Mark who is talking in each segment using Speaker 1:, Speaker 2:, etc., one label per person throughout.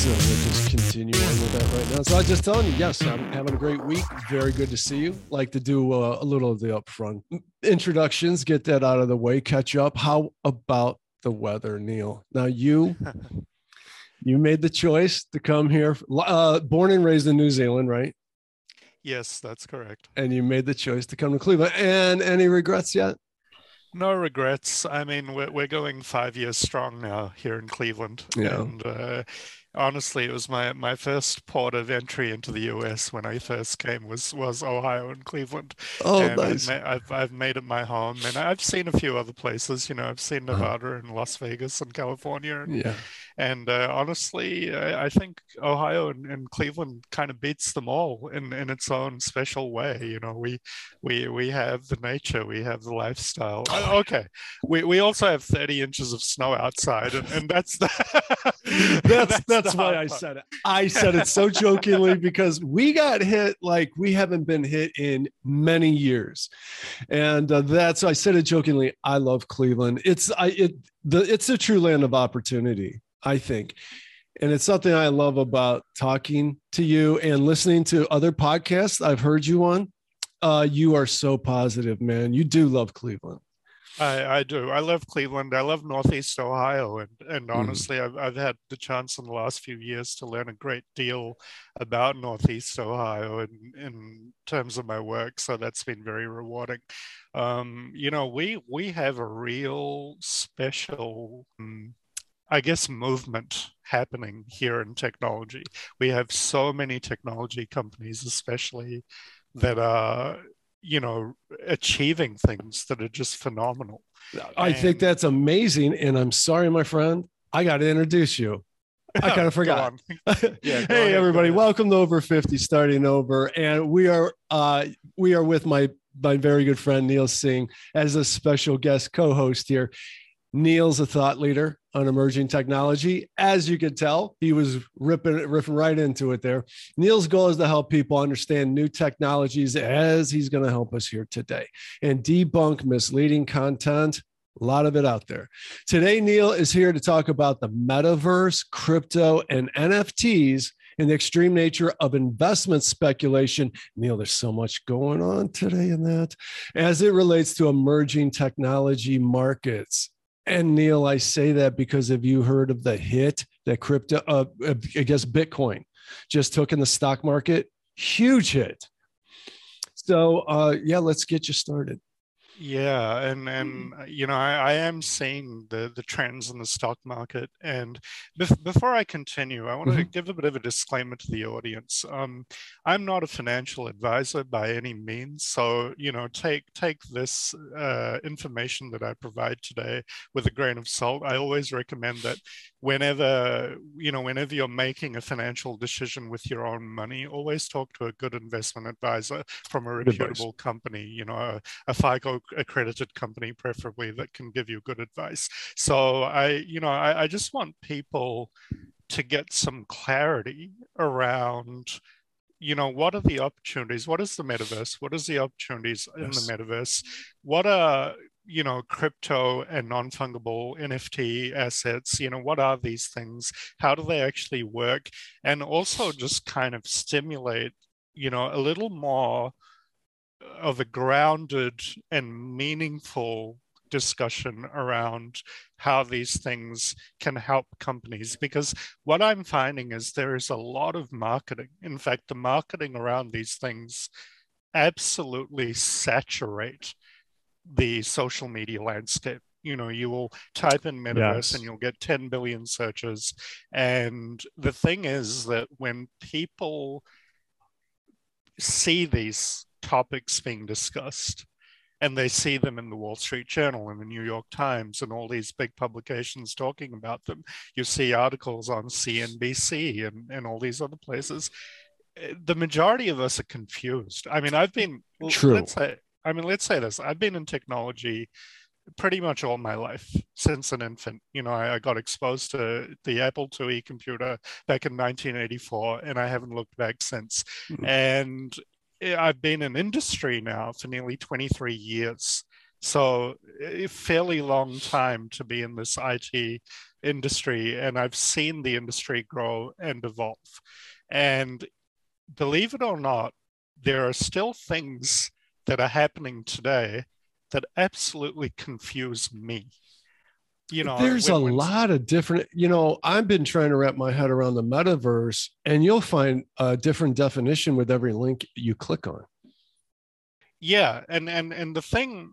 Speaker 1: So we'll just continue on with that right now. So I'm just telling you, yes, I'm having a great week. Very good to see you. Like to do uh, a little of the upfront introductions, get that out of the way, catch up. How about the weather, Neil? Now you you made the choice to come here, uh, born and raised in New Zealand, right?
Speaker 2: Yes, that's correct.
Speaker 1: And you made the choice to come to Cleveland. And any regrets yet?
Speaker 2: No regrets. I mean, we're, we're going five years strong now here in Cleveland.
Speaker 1: Yeah.
Speaker 2: And uh, honestly, it was my, my first port of entry into the US when I first came was was Ohio and Cleveland.
Speaker 1: Oh,
Speaker 2: and
Speaker 1: nice.
Speaker 2: I've, I've made it my home, and I've seen a few other places. You know, I've seen
Speaker 1: Uh-huh.
Speaker 2: Nevada and Las Vegas and California, and,
Speaker 1: Yeah.
Speaker 2: And uh, honestly, I, I think Ohio and, and Cleveland kind of beats them all in, in its own special way. You know, we we we have the nature, we have the lifestyle. Uh, Okay, we, we also have 30 inches of snow outside, and, and that's the
Speaker 1: that's that's
Speaker 2: the
Speaker 1: why I said it. I said it so jokingly because we got hit like we haven't been hit in many years, and uh, that's I said it jokingly. I love Cleveland. It's I it the it's a true land of opportunity. I think. And it's something I love about talking to you and listening to other podcasts I've heard you on. Uh, you are so positive, man. You do love Cleveland.
Speaker 2: I, I do. I love Cleveland. I love Northeast Ohio, and and
Speaker 1: Mhm.
Speaker 2: honestly, I've I've had the chance in the last few years to learn a great deal about Northeast Ohio in in terms of my work. So that's been very rewarding. Um, you know, we we have a real special. um, I guess movement happening here in technology. We have so many technology companies, especially that are, you know, achieving things that are just phenomenal.
Speaker 1: I think that's amazing. And I'm sorry, my friend. I got to introduce you. I kind of forgot.
Speaker 2: Yeah,
Speaker 1: hey
Speaker 2: go
Speaker 1: everybody, welcome to Over 50 Starting Over. And we are uh we are with my my very good friend Neil Singh as a special guest co-host here. Neil's a thought leader on emerging technology. As you could tell, he was ripping ripping right into it there. Neil's goal is to help people understand new technologies as he's going to help us here today and debunk misleading content. A lot of it out there. Today, Neil is here to talk about the metaverse, crypto, and NFTs and the extreme nature of investment speculation. Neil, there's so much going on today in that as it relates to emerging technology markets. And Neil, I say that because have you heard of the hit that crypto, uh, I guess Bitcoin just took in the stock market? Huge hit. So, uh, yeah, let's get you started.
Speaker 2: Yeah, and and uh, you know, I, I am seeing the the trends in the stock market. And bef- before I continue, I want to give a bit of a disclaimer to the audience. Um, I'm not a financial advisor by any means, so you know, take take this uh, information that I provide today with a grain of salt. I always recommend that whenever you know, whenever you're making a financial decision with your own money, always talk to a good investment advisor from a reputable company. You know, a, a FICO accredited company, preferably that can give you good advice. So I, you know, I, I just want people to get some clarity around you know what are the opportunities? What is the metaverse? What is the opportunities in the metaverse? What are you know crypto and non-fungible nft assets? You know what are these things? How do they actually work? And also just kind of stimulate you know a little more of a grounded and meaningful discussion around how these things can help companies. Because what i'm finding is there is a lot of marketing. In fact the marketing around these things absolutely saturate the social media landscape. You know you will type in metaverse
Speaker 1: Yes.
Speaker 2: and you'll get 10 billion searches. And the thing is that when people see these topics being discussed and they see them in the Wall Street Journal and the New York Times and all these big publications talking about them. You see articles on CNBC and, and all these other places. Eh, The majority of us are confused. I mean, I've been
Speaker 1: True.
Speaker 2: Let's say, I mean, let's say this. I've been in technology pretty much all my life since an infant. You know, I, I got exposed to the Apple IIe computer back in 1984, and I haven't looked back since.
Speaker 1: Mhm.
Speaker 2: And I've been in industry now for nearly 23 years. So a fairly long time to be in this IT industry, and I've seen the industry grow and evolve. And believe it or not, there are still things that are happening today that absolutely confuse me.
Speaker 1: You know, there's a lot of different, you know, I've been trying to wrap my head around the metaverse, and you'll find a different definition with every link you click on.
Speaker 2: Yeah, and and and the thing,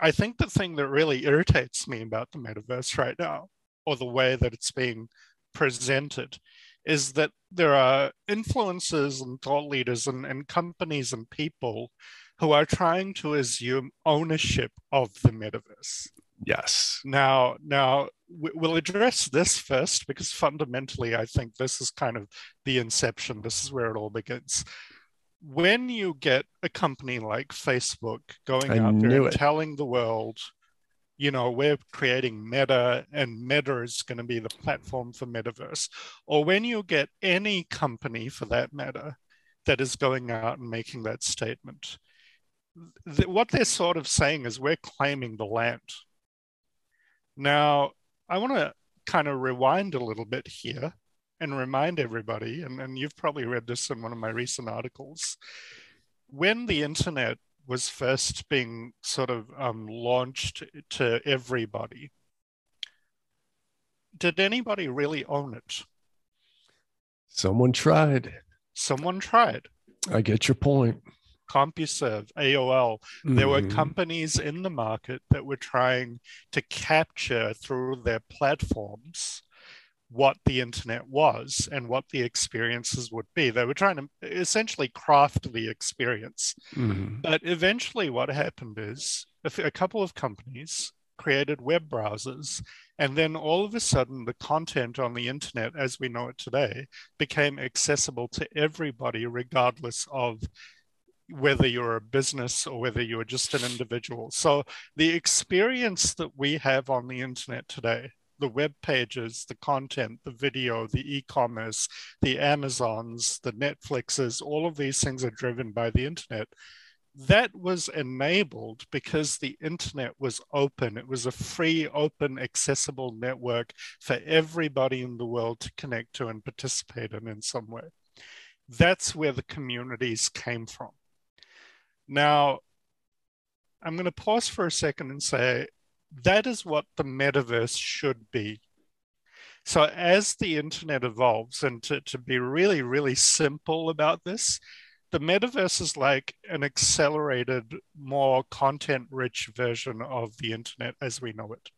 Speaker 2: I think the thing that really irritates me about the metaverse right now, or the way that it's being presented, is that there are influencers and thought leaders and, and companies and people who are trying to assume ownership of the metaverse.
Speaker 1: Yes.
Speaker 2: Now, now we'll address this first because fundamentally, I think this is kind of the inception. This is where it all begins. When you get a company like Facebook going I out there and it. telling the world, you know, we're creating Meta and Meta is going to be the platform for metaverse, or when you get any company for that matter that is going out and making that statement, what they're sort of saying is we're claiming the land. Now, I want to kind of rewind a little bit here and remind everybody, and, and you've probably read this in one of my recent articles. When the internet was first being sort of um, launched to everybody, did anybody really own it?
Speaker 1: Someone tried.
Speaker 2: Someone tried.
Speaker 1: I get your point.
Speaker 2: CompuServe, AOL, mm-hmm. there were mm-hmm. companies in the market that were trying to capture through their platforms what the internet was and what the experiences would be. They were trying to essentially craft the experience. Mm-hmm. But eventually, what happened is a couple of companies created web browsers. And then all of a sudden, the content on the internet as we know it today became accessible to everybody, regardless of whether you're a business or whether you're just an individual. So the experience that we have on the internet today, the web pages, the content, the video, the e-commerce, the Amazons, the Netflixes, all of these things are driven by the internet. That was enabled because the internet was open. It was a free, open, accessible network for everybody in the world to connect to and participate in in some way. That's where the communities came from. Now, I'm going to pause for a second and say that is what the metaverse should be. So, as the internet evolves, and to, to be really, really simple about this, the metaverse is like an accelerated, more content rich version of the internet as we know it.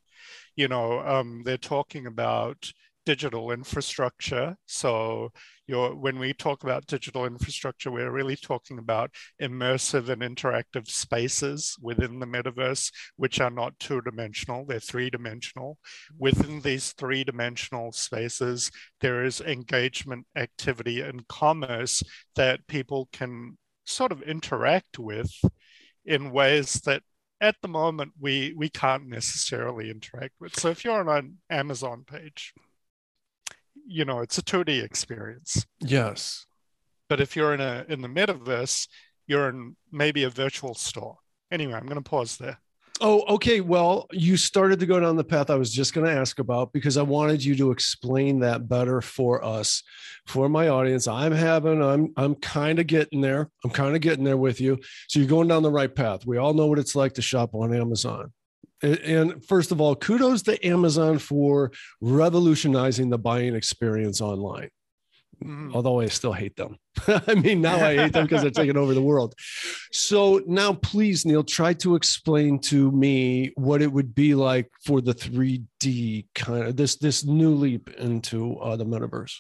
Speaker 2: You know, um, they're talking about digital infrastructure. So when we talk about digital infrastructure, we're really talking about immersive and interactive spaces within the metaverse, which are not two dimensional, they're three dimensional. Within these three dimensional spaces, there is engagement, activity, and commerce that people can sort of interact with in ways that at the moment we we can't necessarily interact with. So if you're on an Amazon page, you know it's a 2D experience.
Speaker 1: Yes.
Speaker 2: But if you're in a in the metaverse, you're in maybe a virtual store. Anyway, I'm going to pause there.
Speaker 1: Oh, okay. Well, you started to go down the path I was just going to ask about because I wanted you to explain that better for us, for my audience. I'm having, I'm, I'm kind of getting there. I'm kind of getting there with you. So you're going down the right path. We all know what it's like to shop on Amazon. And first of all, kudos to Amazon for revolutionizing the buying experience online. Mm. Although I still hate them. I mean, now I hate them because they're taking over the world. So now, please, Neil, try to explain to me what it would be like for the 3D kind of this this new leap into uh, the metaverse.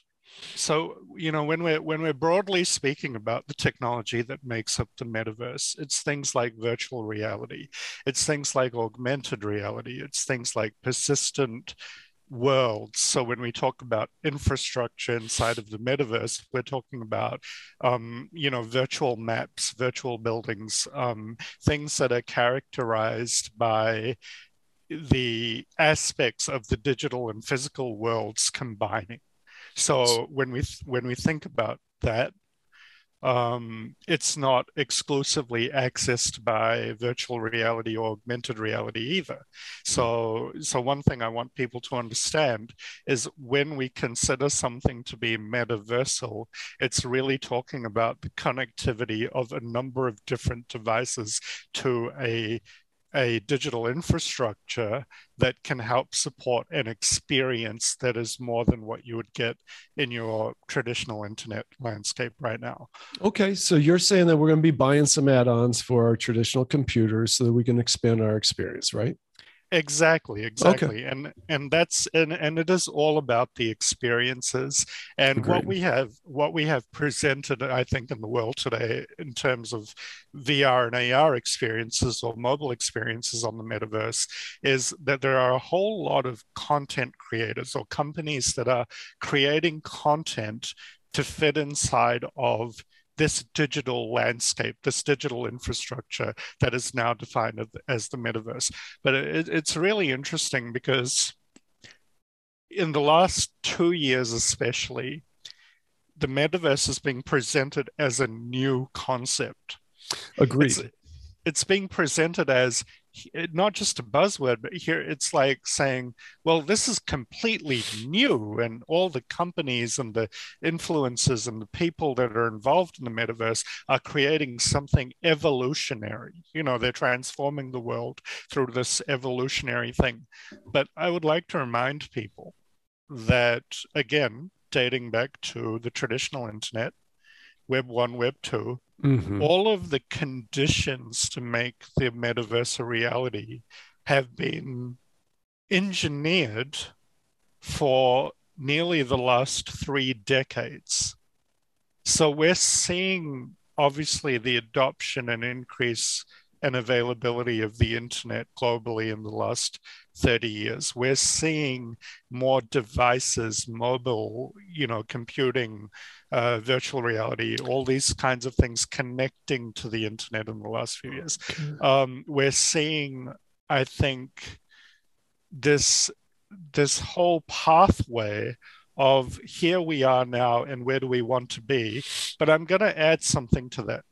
Speaker 2: So, you know, when we're when we're broadly speaking about the technology that makes up the metaverse, it's things like virtual reality, it's things like augmented reality, it's things like persistent worlds. So when we talk about infrastructure inside of the metaverse, we're talking about, um, you know, virtual maps, virtual buildings, um, things that are characterized by the aspects of the digital and physical worlds combining. So when we when we think about that, um, it's not exclusively accessed by virtual reality or augmented reality either. So, so one thing I want people to understand is when we consider something to be metaversal, it's really talking about the connectivity of a number of different devices to a a digital infrastructure that can help support an experience that is more than what you would get in your traditional internet landscape right now.
Speaker 1: Okay, so you're saying that we're going to be buying some add ons for our traditional computers so that we can expand our experience, right?
Speaker 2: Exactly exactly okay. and and that's and and it is all about the experiences and Agreed. what we have what we have presented i think in the world today in terms of vr and ar experiences or mobile experiences on the metaverse is that there are a whole lot of content creators or companies that are creating content to fit inside of this digital landscape, this digital infrastructure that is now defined as the metaverse. But it, it's really interesting because in the last two years, especially, the metaverse is being presented as a new concept.
Speaker 1: Agreed.
Speaker 2: It's, it's being presented as not just a buzzword, but here it's like saying, well, this is completely new. And all the companies and the influences and the people that are involved in the metaverse are creating something evolutionary. You know, they're transforming the world through this evolutionary thing. But I would like to remind people that, again, dating back to the traditional internet, Web 1, Web 2, mm-hmm. all of the conditions to make the metaverse a reality have been engineered for nearly the last three decades. So we're seeing obviously the adoption and increase and availability of the internet globally in the last 30 years. We're seeing more devices, mobile, you know, computing, uh, virtual reality, all these kinds of things connecting to the internet in the last few years. Um, we're seeing, I think, this this whole pathway of here we are now and where do we want to be. But I'm going to add something to that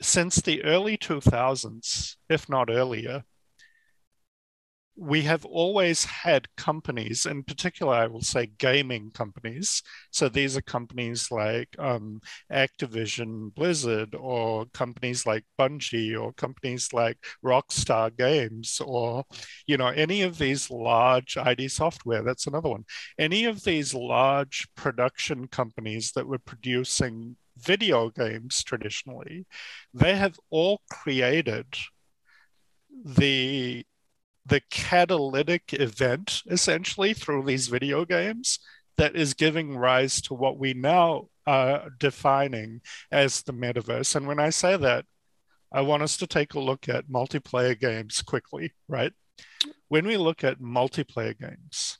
Speaker 2: since the early 2000s, if not earlier, we have always had companies, in particular, I will say gaming companies. So these are companies like um, Activision, Blizzard, or companies like Bungie, or companies like Rockstar Games, or you know any of these large ID Software. That's another one. Any of these large production companies that were producing video games traditionally, they have all created the the catalytic event essentially through these video games that is giving rise to what we now are defining as the metaverse. And when I say that, I want us to take a look at multiplayer games quickly, right? When we look at multiplayer games,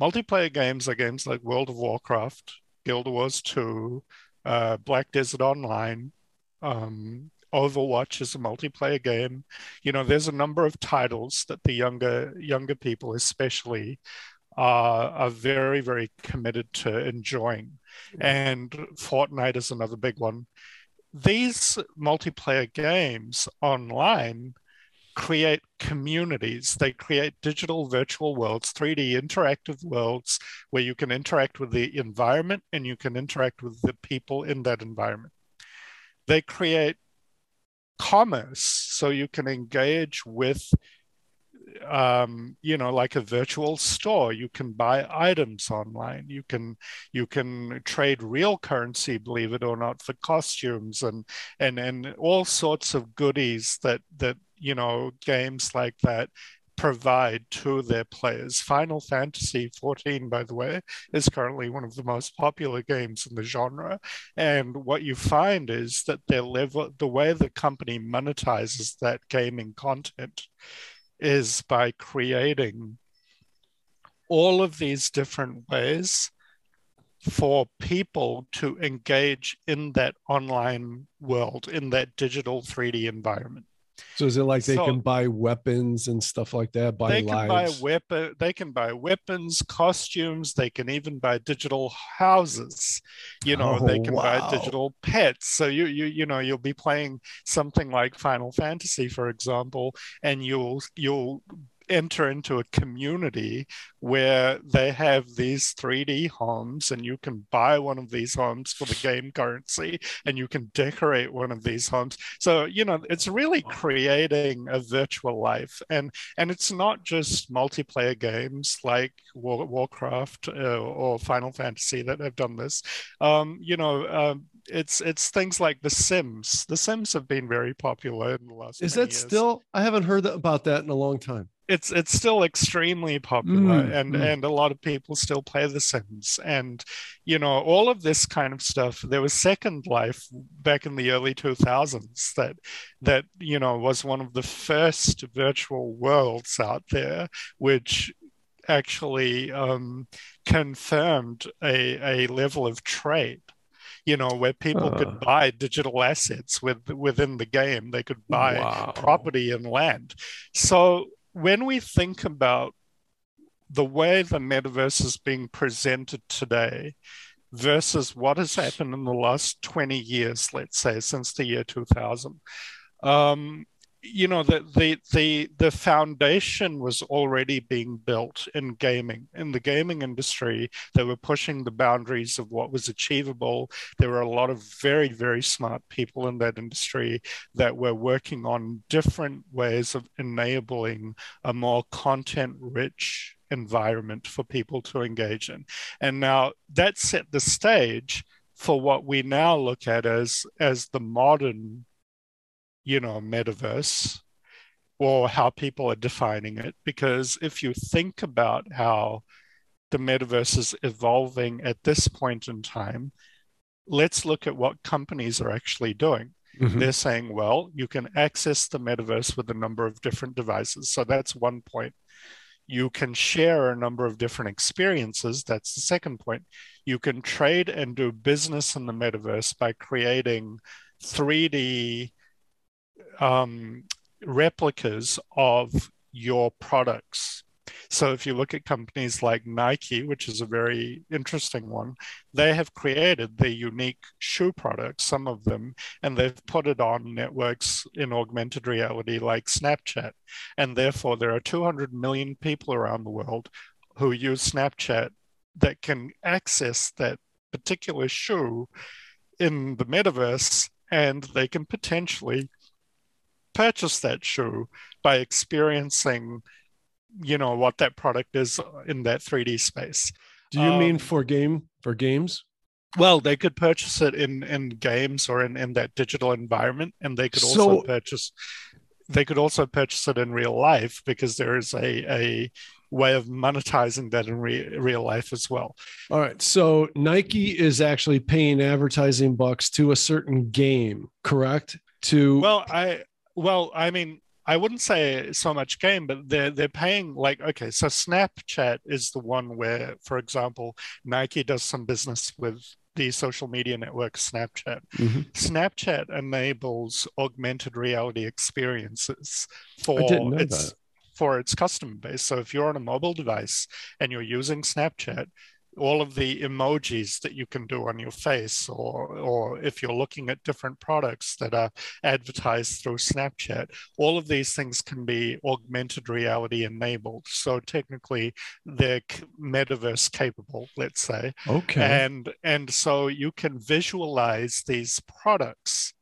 Speaker 2: multiplayer games are games like World of Warcraft, Guild Wars 2, uh, Black Desert Online, um, Overwatch is a multiplayer game. You know, there's a number of titles that the younger younger people, especially, uh, are very very committed to enjoying, and Fortnite is another big one. These multiplayer games online create communities. They create digital virtual worlds, 3D interactive worlds where you can interact with the environment and you can interact with the people in that environment. They create commerce. So you can engage with um, you know like a virtual store. You can buy items online. You can you can trade real currency believe it or not for costumes and and and all sorts of goodies that that you know games like that provide to their players. Final Fantasy 14, by the way, is currently one of the most popular games in the genre. And what you find is that their level, the way the company monetizes that gaming content is by creating all of these different ways for people to engage in that online world, in that digital 3D environment.
Speaker 1: So is it like they
Speaker 2: So-
Speaker 1: can buy weapons and stuff like that? Buy
Speaker 2: they can buy weapon uh, they can buy weapons costumes they can even buy digital houses you know
Speaker 1: Oh,
Speaker 2: they can
Speaker 1: wow.
Speaker 2: buy digital pets so you you you know you'll be playing something like final fantasy for example and you'll you'll enter into a community where they have these 3D homes and you can buy one of these homes for the game currency and you can decorate one of these homes. So you know it's really creating a virtual life. And and it's not just multiplayer games like War, Warcraft uh, or Final Fantasy that have done this. Um, you know, um, it's it's things like The Sims. The Sims have been very popular in the last.
Speaker 1: Is that
Speaker 2: years.
Speaker 1: still? I haven't heard about that in a long time.
Speaker 2: It's it's still extremely popular,
Speaker 1: Mm,
Speaker 2: and
Speaker 1: mm.
Speaker 2: and a lot of people still play The Sims, and you know all of this kind of stuff. There was Second Life back in the early two thousands that that you know was one of the first virtual worlds out there, which actually um, confirmed a, a level of trade you know where people
Speaker 1: Uh.
Speaker 2: could buy digital assets with within the game they could buy
Speaker 1: Wow.
Speaker 2: property and land so when we think about the way the metaverse is being presented today versus what has happened in the last 20 years let's say since the year 2000 um, you know the, the the the foundation was already being built in gaming in the gaming industry. They were pushing the boundaries of what was achievable. There were a lot of very very smart people in that industry that were working on different ways of enabling a more content rich environment for people to engage in. And now that set the stage for what we now look at as as the modern you know, metaverse or how people are defining it. Because if you think about how the metaverse is evolving at this point in time, let's look at what companies are actually doing.
Speaker 1: Mhm.
Speaker 2: They're saying, well, you can access the metaverse with a number of different devices. So that's one point. You can share a number of different experiences. That's the second point. You can trade and do business in the metaverse by creating 3D um, replicas of your products. So if you look at companies like Nike, which is a very interesting one, they have created their unique shoe products, some of them, and they've put it on networks in augmented reality like Snapchat. And therefore, there are 200 million people around the world who use Snapchat that can access that particular shoe in the metaverse and they can potentially purchase that shoe by experiencing you know what that product is in that 3D space.
Speaker 1: Do you mean
Speaker 2: Um,
Speaker 1: for game for games?
Speaker 2: Well, they could purchase it in in games or in in that digital environment, and they could also
Speaker 1: So-
Speaker 2: purchase. They could also purchase it in real life because there is a a way of monetizing that in re- real life as well.
Speaker 1: All right. So Nike is actually paying advertising bucks to a certain game, correct? To
Speaker 2: Well, I well, I mean, I wouldn't say so much game, but they're they're paying like okay, so Snapchat is the one where, for example, Nike does some business with the social media network Snapchat.
Speaker 1: Mhm.
Speaker 2: Snapchat enables augmented reality experiences for its
Speaker 1: that.
Speaker 2: for its customer base. So if you're on a mobile device and you're using Snapchat, all of the emojis that you can do on your face, or or if you're looking at different products that are advertised through Snapchat, all of these things can be augmented reality enabled. So technically, they're metaverse capable, let's say
Speaker 1: okay.
Speaker 2: and and so you can visualize these products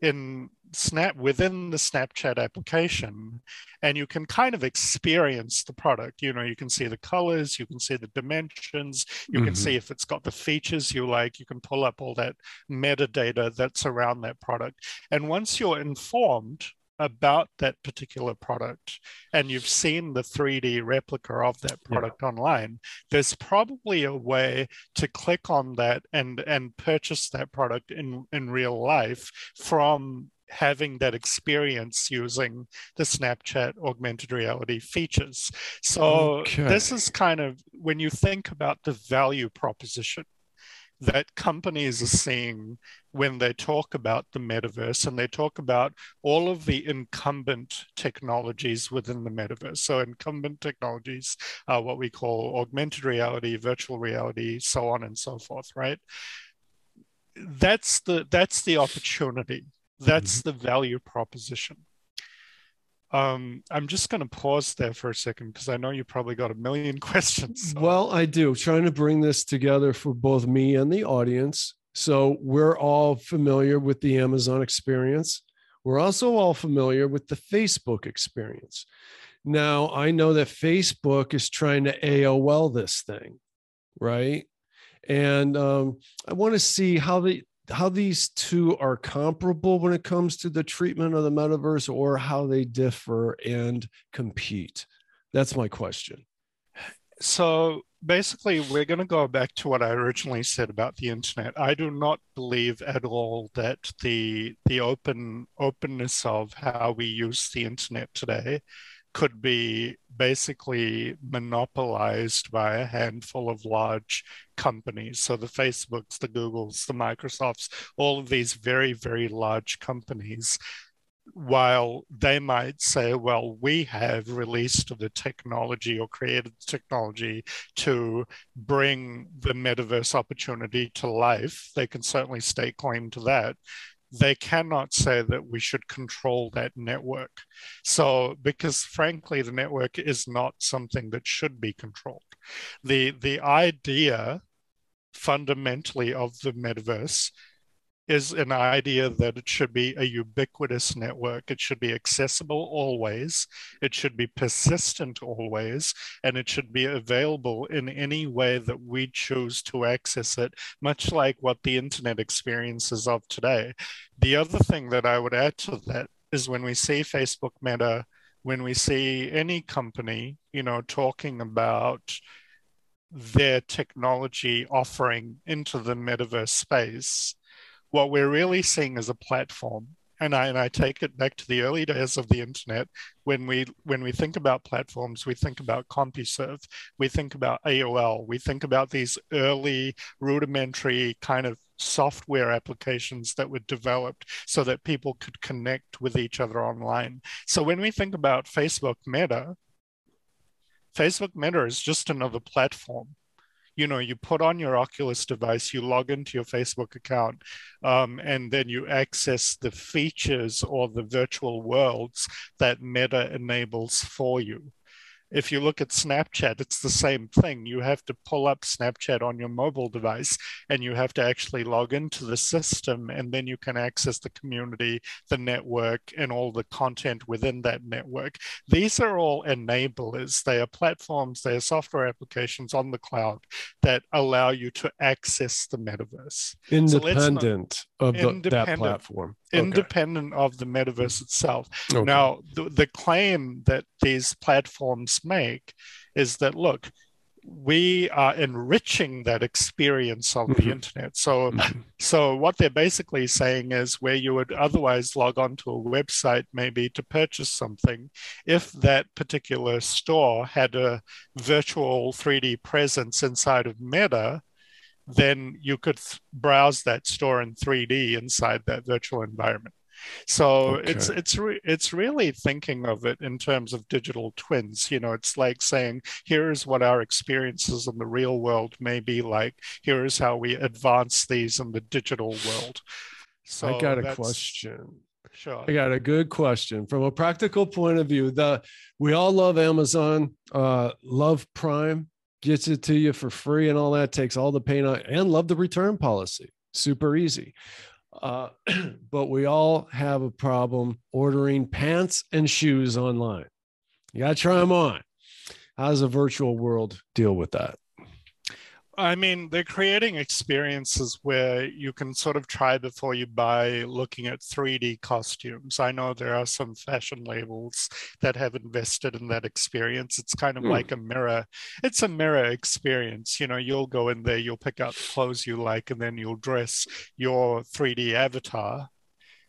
Speaker 2: in snap within the snapchat application and you can kind of experience the product you know you can see the colors you can see the dimensions you can
Speaker 1: Mhm.
Speaker 2: see if it's got the features you like you can pull up all that metadata that's around that product and once you're informed about that particular product and you've seen the 3D replica of that
Speaker 1: Yeah.
Speaker 2: product online, there's probably a way to click on that and and purchase that product in in real life from having that experience using the Snapchat augmented reality features. So
Speaker 1: Okay.
Speaker 2: this is kind of when you think about the value proposition that companies are seeing when they talk about the metaverse and they talk about all of the incumbent technologies within the metaverse. So, incumbent technologies are what we call augmented reality, virtual reality, so on and so forth, right? That's the that's the opportunity. That's mm-hmm. the value proposition. Um, I'm just going to pause there for a second because I know you probably got a million questions.
Speaker 1: So. Well, I do. Trying to bring this together for both me and the audience. So we're all familiar with the Amazon experience. We're also all familiar with the Facebook experience. Now, I know that Facebook is trying to AOL this thing, right? And um, I want to see how the how these two are comparable when it comes to the treatment of the metaverse or how they differ and compete? That's my question.
Speaker 2: So basically we're going to go back to what i originally said about the internet. I do not believe at all that the the open openness of how we use the internet today could be basically monopolized by a handful of large companies. So the Facebooks, the Googles, the Microsofts, all of these very, very large companies, while they might say, well, we have released the technology or created the technology to bring the metaverse opportunity to life, they can certainly stake claim to that they cannot say that we should control that network. So, because frankly, the network is not something that should be controlled. The, the idea fundamentally of the metaverse is an idea that it should be a ubiquitous network. It should be accessible always. It should be persistent always. And it should be available in any way that we choose to access it, much like what the internet experiences of today. The other thing that I would add to that is when we see Facebook Meta, when we see any company, you know, talking about their technology offering into the metaverse space, what we're really seeing is a platform. And I, and I take it back to the early days of the internet. When we when we think about platforms, we think about CompuServe, we think about AOL, we think about these early rudimentary kind of software applications that were developed so that people could connect with each other online. So when we think about Facebook Meta, Facebook Meta is just another platform you know you put on your oculus device you log into your facebook account um, and then you access the features or the virtual worlds that meta enables for you if you look at Snapchat, it's the same thing. You have to pull up Snapchat on your mobile device and you have to actually log into the system, and then you can access the community, the network, and all the content within that network. These are all enablers. They are platforms, they are software applications on the cloud that allow you to access the metaverse.
Speaker 1: Independent so of the, independent, that platform.
Speaker 2: Independent okay. of the metaverse itself. Okay. Now, the, the claim that these platforms make is that look we are enriching that experience of mm-hmm. the internet so mm-hmm. so what they're basically saying is where you would otherwise log on to a website maybe to purchase something if that particular store had a virtual 3d presence inside of meta then you could browse that store in 3d inside that virtual environment so okay. it's it's re- it's really thinking of it in terms of digital twins. You know, it's like saying, here's what our experiences in the real world may be like. Here is how we advance these in the digital world.
Speaker 1: So I got a question.
Speaker 2: Sure.
Speaker 1: I got a good question from a practical point of view. The we all love Amazon, uh, love Prime, gets it to you for free and all that, takes all the pain out, and love the return policy. Super easy. Uh, but we all have a problem ordering pants and shoes online. You got to try them on. How does a virtual world deal with that?
Speaker 2: I mean, they're creating experiences where you can sort of try before you buy looking at 3D costumes. I know there are some fashion labels that have invested in that experience. It's kind of mm. like a mirror. It's a mirror experience. You know, you'll go in there, you'll pick out the clothes you like, and then you'll dress your 3D avatar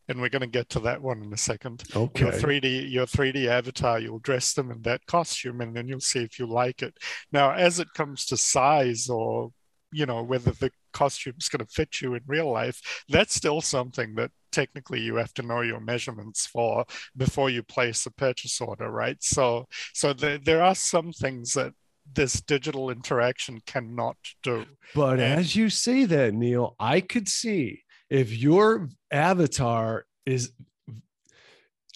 Speaker 2: and we're going to get to that one in a second.
Speaker 1: Okay.
Speaker 2: Your 3D, your 3D avatar, you'll dress them in that costume, and then you'll see if you like it. Now, as it comes to size or you know whether the costume's going to fit you in real life that's still something that technically you have to know your measurements for before you place a purchase order right so so the, there are some things that this digital interaction cannot do
Speaker 1: but and, as you say that neil i could see if your avatar is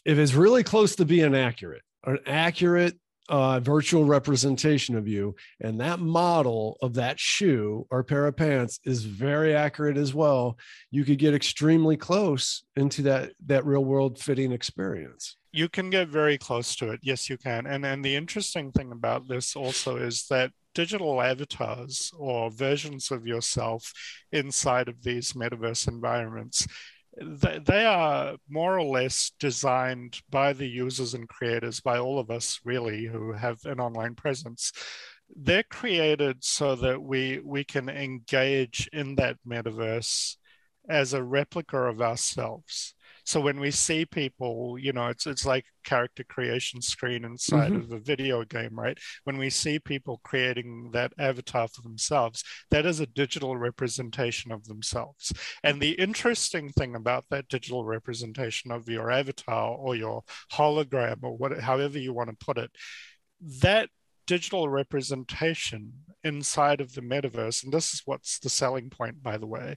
Speaker 1: if it's really close to being accurate an accurate uh, virtual representation of you, and that model of that shoe or pair of pants is very accurate as well. You could get extremely close into that that real world fitting experience.
Speaker 2: You can get very close to it. Yes, you can. And and the interesting thing about this also is that digital avatars or versions of yourself inside of these metaverse environments they are more or less designed by the users and creators, by all of us really who have an online presence. They're created so that we we can engage in that metaverse as a replica of ourselves. So when we see people, you know, it's it's like character creation screen inside mm-hmm. of a video game, right? When we see people creating that avatar for themselves, that is a digital representation of themselves. And the interesting thing about that digital representation of your avatar or your hologram or what, however you want to put it, that digital representation inside of the metaverse, and this is what's the selling point, by the way,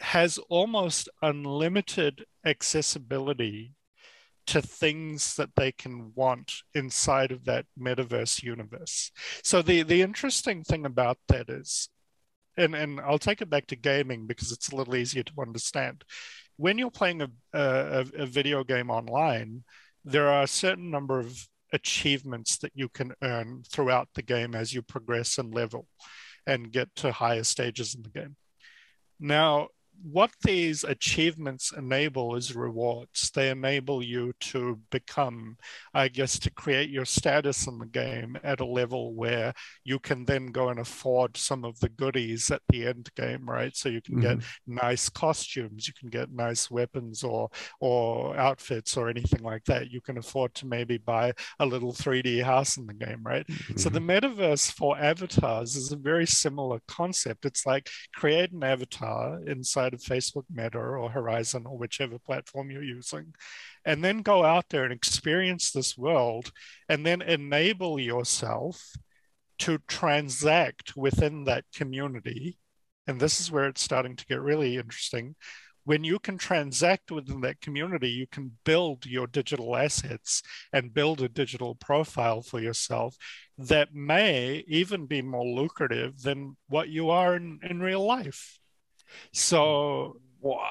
Speaker 2: has almost unlimited accessibility to things that they can want inside of that metaverse universe. So the the interesting thing about that is, and and I'll take it back to gaming because it's a little easier to understand. When you're playing a a, a video game online, there are a certain number of achievements that you can earn throughout the game as you progress and level and get to higher stages in the game. Now, what these achievements enable is rewards. They enable you to become, I guess, to create your status in the game at a level where you can then go and afford some of the goodies at the end game, right? So you can mm-hmm. get nice costumes, you can get nice weapons or or outfits or anything like that. You can afford to maybe buy a little 3D house in the game, right? Mm-hmm. So the mm-hmm. metaverse for avatars is a very similar concept. It's like create an avatar inside of Facebook Meta or Horizon or whichever platform you're using, and then go out there and experience this world and then enable yourself to transact within that community. And this is where it's starting to get really interesting when you can transact within that community, you can build your digital assets and build a digital profile for yourself that may even be more lucrative than what you are in, in real life. So wow,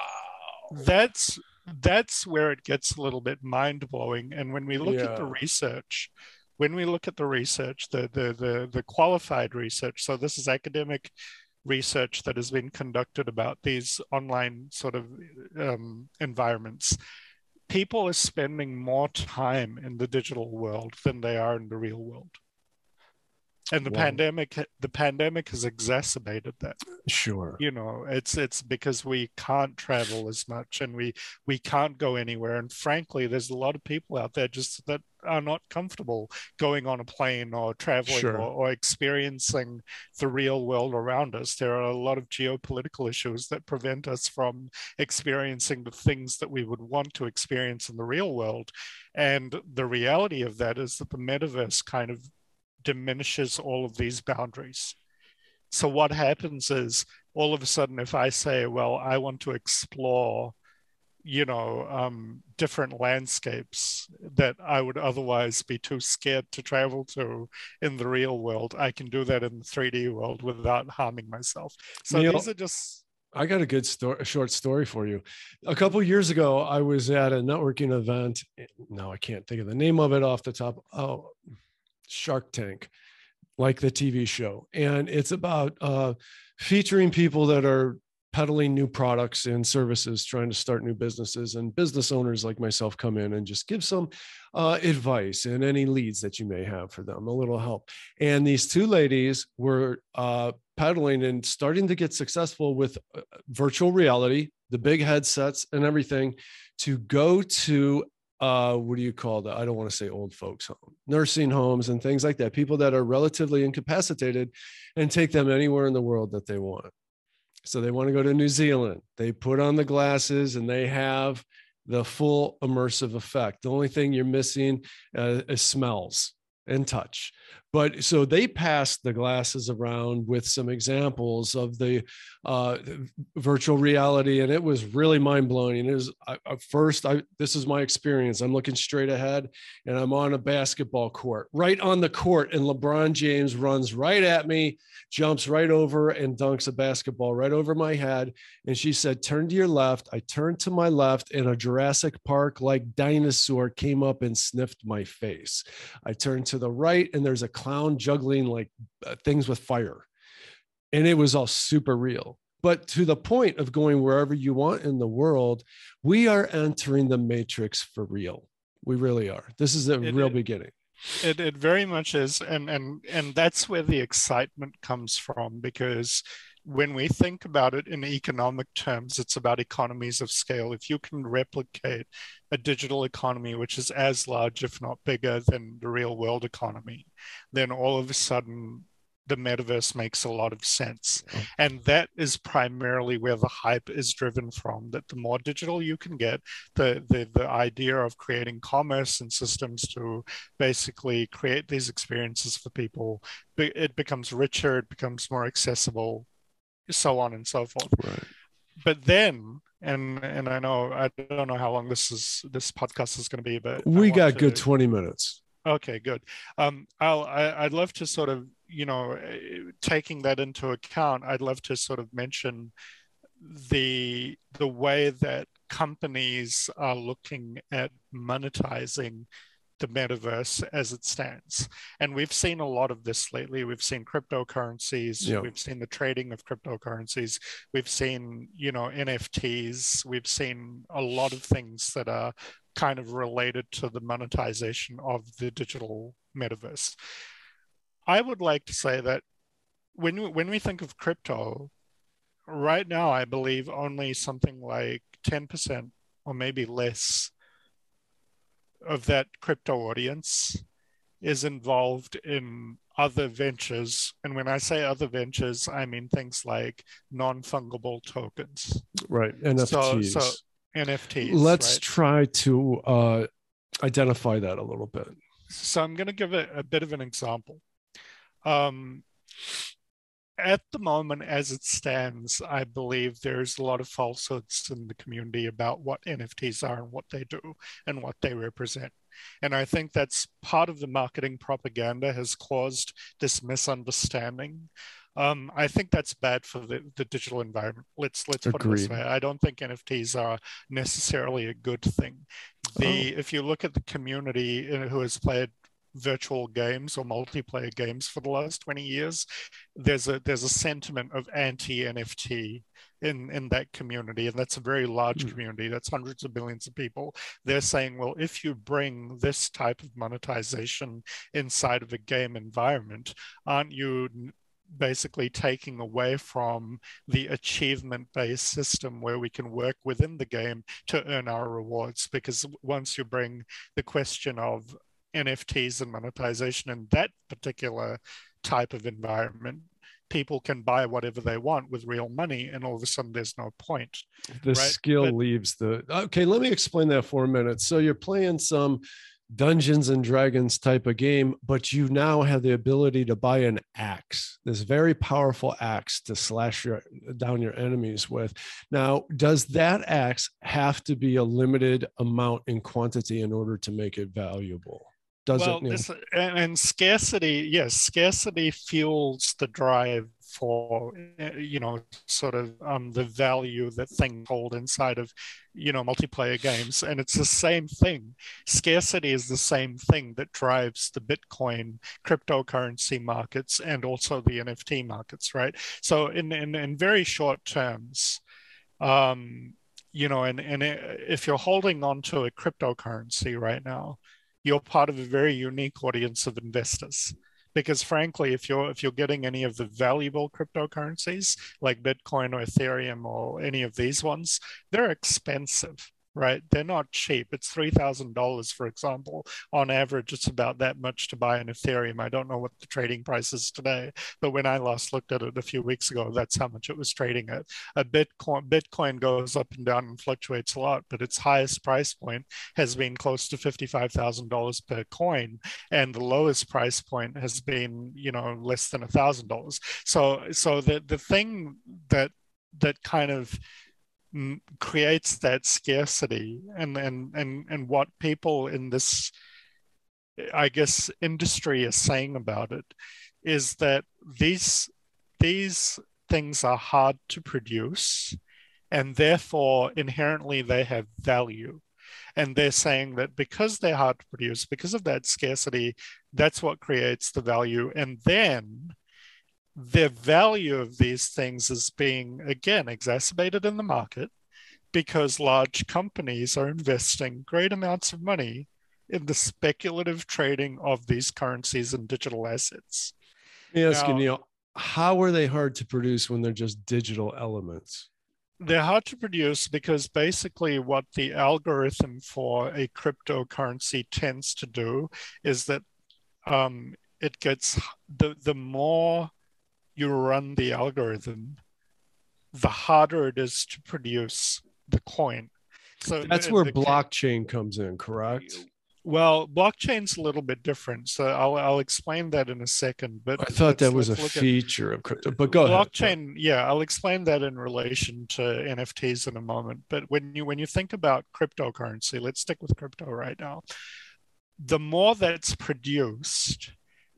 Speaker 2: that's that's where it gets a little bit mind blowing. And when we look yeah. at the research, when we look at the research, the, the the the qualified research, so this is academic research that has been conducted about these online sort of um, environments. People are spending more time in the digital world than they are in the real world and the wow. pandemic the pandemic has exacerbated that
Speaker 1: sure
Speaker 2: you know it's it's because we can't travel as much and we we can't go anywhere and frankly there's a lot of people out there just that are not comfortable going on a plane or traveling sure. or, or experiencing the real world around us there are a lot of geopolitical issues that prevent us from experiencing the things that we would want to experience in the real world and the reality of that is that the metaverse kind of diminishes all of these boundaries. So what happens is all of a sudden, if I say, well, I want to explore, you know, um, different landscapes that I would otherwise be too scared to travel to in the real world, I can do that in the 3D world without harming myself. So Neil, these are just
Speaker 1: I got a good story, a short story for you. A couple years ago, I was at a networking event. Now I can't think of the name of it off the top. Oh, Shark Tank, like the TV show. And it's about uh, featuring people that are peddling new products and services, trying to start new businesses. And business owners like myself come in and just give some uh, advice and any leads that you may have for them, a little help. And these two ladies were uh, peddling and starting to get successful with uh, virtual reality, the big headsets and everything to go to uh, what do you call that? I don't want to say old folks home, nursing homes and things like that. People that are relatively incapacitated and take them anywhere in the world that they want. So they want to go to New Zealand. They put on the glasses and they have the full immersive effect. The only thing you're missing uh, is smells and touch. But so they passed the glasses around with some examples of the uh, virtual reality, and it was really mind blowing. It was at first, I this is my experience. I'm looking straight ahead, and I'm on a basketball court, right on the court, and LeBron James runs right at me, jumps right over, and dunks a basketball right over my head. And she said, "Turn to your left." I turned to my left, and a Jurassic Park like dinosaur came up and sniffed my face. I turned to the right, and there's a clown juggling like uh, things with fire. And it was all super real. But to the point of going wherever you want in the world, we are entering the matrix for real. We really are. This is the it, real
Speaker 2: it,
Speaker 1: beginning.
Speaker 2: It, it very much is. And, and, and that's where the excitement comes from because when we think about it in economic terms, it's about economies of scale. If you can replicate a digital economy, which is as large, if not bigger, than the real world economy, then all of a sudden the metaverse makes a lot of sense. And that is primarily where the hype is driven from. That the more digital you can get, the, the, the idea of creating commerce and systems to basically create these experiences for people, it becomes richer, it becomes more accessible, so on and so forth. Right. But then, and and I know I don't know how long this is this podcast is going to be, but
Speaker 1: we got to, good twenty minutes.
Speaker 2: Okay, good. Um, I'll I, I'd love to sort of you know taking that into account. I'd love to sort of mention the the way that companies are looking at monetizing the metaverse as it stands. And we've seen a lot of this lately. We've seen cryptocurrencies, we've seen the trading of cryptocurrencies, we've seen, you know, NFTs, we've seen a lot of things that are kind of related to the monetization of the digital metaverse. I would like to say that when we, when we think of crypto, right now, I believe only something like 10% or maybe less of that crypto audience is involved in other ventures. And when I say other ventures, I mean things like non fungible tokens.
Speaker 1: Right. NFTs. So, so
Speaker 2: NFTs.
Speaker 1: Let's
Speaker 2: right?
Speaker 1: try to uh, identify that a little bit.
Speaker 2: So I'm going to give a, a bit of an example. Um, at the moment, as it stands, I believe there's a lot of falsehoods in the community about what NFTs are and what they do and what they represent. And I think that's part of the marketing propaganda has caused this misunderstanding. Um, I think that's bad for the, the digital environment. Let's let's Agreed. put it this way. I don't think NFTs are necessarily a good thing. The oh. if you look at the community uh, who has played virtual games or multiplayer games for the last 20 years there's a there's a sentiment of anti nft in in that community and that's a very large mm. community that's hundreds of millions of people they're saying well if you bring this type of monetization inside of a game environment aren't you basically taking away from the achievement based system where we can work within the game to earn our rewards because once you bring the question of NFTs and monetization in that particular type of environment, people can buy whatever they want with real money, and all of a sudden there's no point.
Speaker 1: The right? skill but, leaves the. Okay, let me explain that for a minute. So you're playing some Dungeons and Dragons type of game, but you now have the ability to buy an axe, this very powerful axe to slash your, down your enemies with. Now, does that axe have to be a limited amount in quantity in order to make it valuable? Does well? This,
Speaker 2: and, and scarcity, yes, scarcity fuels the drive for eh, you know sort of um, the value that things hold inside of you know multiplayer games. And it's the same thing. Scarcity is the same thing that drives the bitcoin cryptocurrency markets and also the nft markets right? So in in, in very short terms um you know and and if you're holding on to a cryptocurrency right now you're part of a very unique audience of investors. Because frankly if you're if you're getting any of the valuable cryptocurrencies like bitcoin or ethereum or any of these ones they're expensive right? They're not cheap. It's $3,000, for example. On average, it's about that much to buy an Ethereum. I don't know what the trading price is today, but when I last looked at it a few weeks ago, that's how much it was trading at. A Bitcoin, Bitcoin goes up and down and fluctuates a lot, but its highest price point has been close to $55,000 per coin. And the lowest price point has been, you know, less than a $1,000. So, so the, the thing that, that kind of creates that scarcity and and and and what people in this i guess industry are saying about it is that these these things are hard to produce and therefore inherently they have value. And they're saying that because they're hard to produce because of that scarcity that's what creates the value. And then the value of these things is being again exacerbated in the market because large companies are investing great amounts of money in the speculative trading of these currencies and digital assets.
Speaker 1: Let me ask now, you, Neil, how are they hard to produce when they're just digital elements?
Speaker 2: They're hard to produce because basically what the algorithm for a cryptocurrency tends to do is that um, it gets the the more you run the algorithm, the harder it is to produce the coin.
Speaker 1: So that's where blockchain comes in, correct?
Speaker 2: Well, blockchain's a little bit different, so I'll I'll explain that in a second. But
Speaker 1: I thought that was a feature of crypto. But go ahead.
Speaker 2: blockchain,
Speaker 1: ahead.
Speaker 2: yeah, I'll explain that in relation to NFTs in a moment. But when you when you think about cryptocurrency, let's stick with crypto right now. The more that's produced,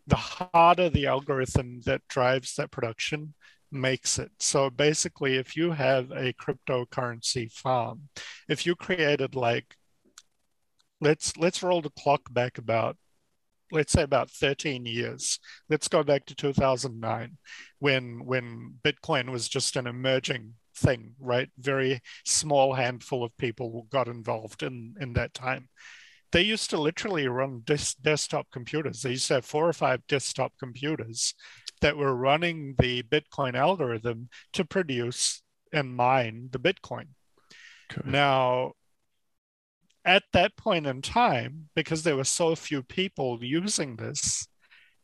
Speaker 2: the harder the algorithm that drives that production makes it. So basically, if you have a cryptocurrency farm, if you created like let's let's roll the clock back about let's say about 13 years. Let's go back to 2009 when when Bitcoin was just an emerging thing, right? Very small handful of people got involved in in that time they used to literally run des- desktop computers. They used to have four or five desktop computers that were running the Bitcoin algorithm to produce and mine the Bitcoin. Okay. Now, at that point in time, because there were so few people using this,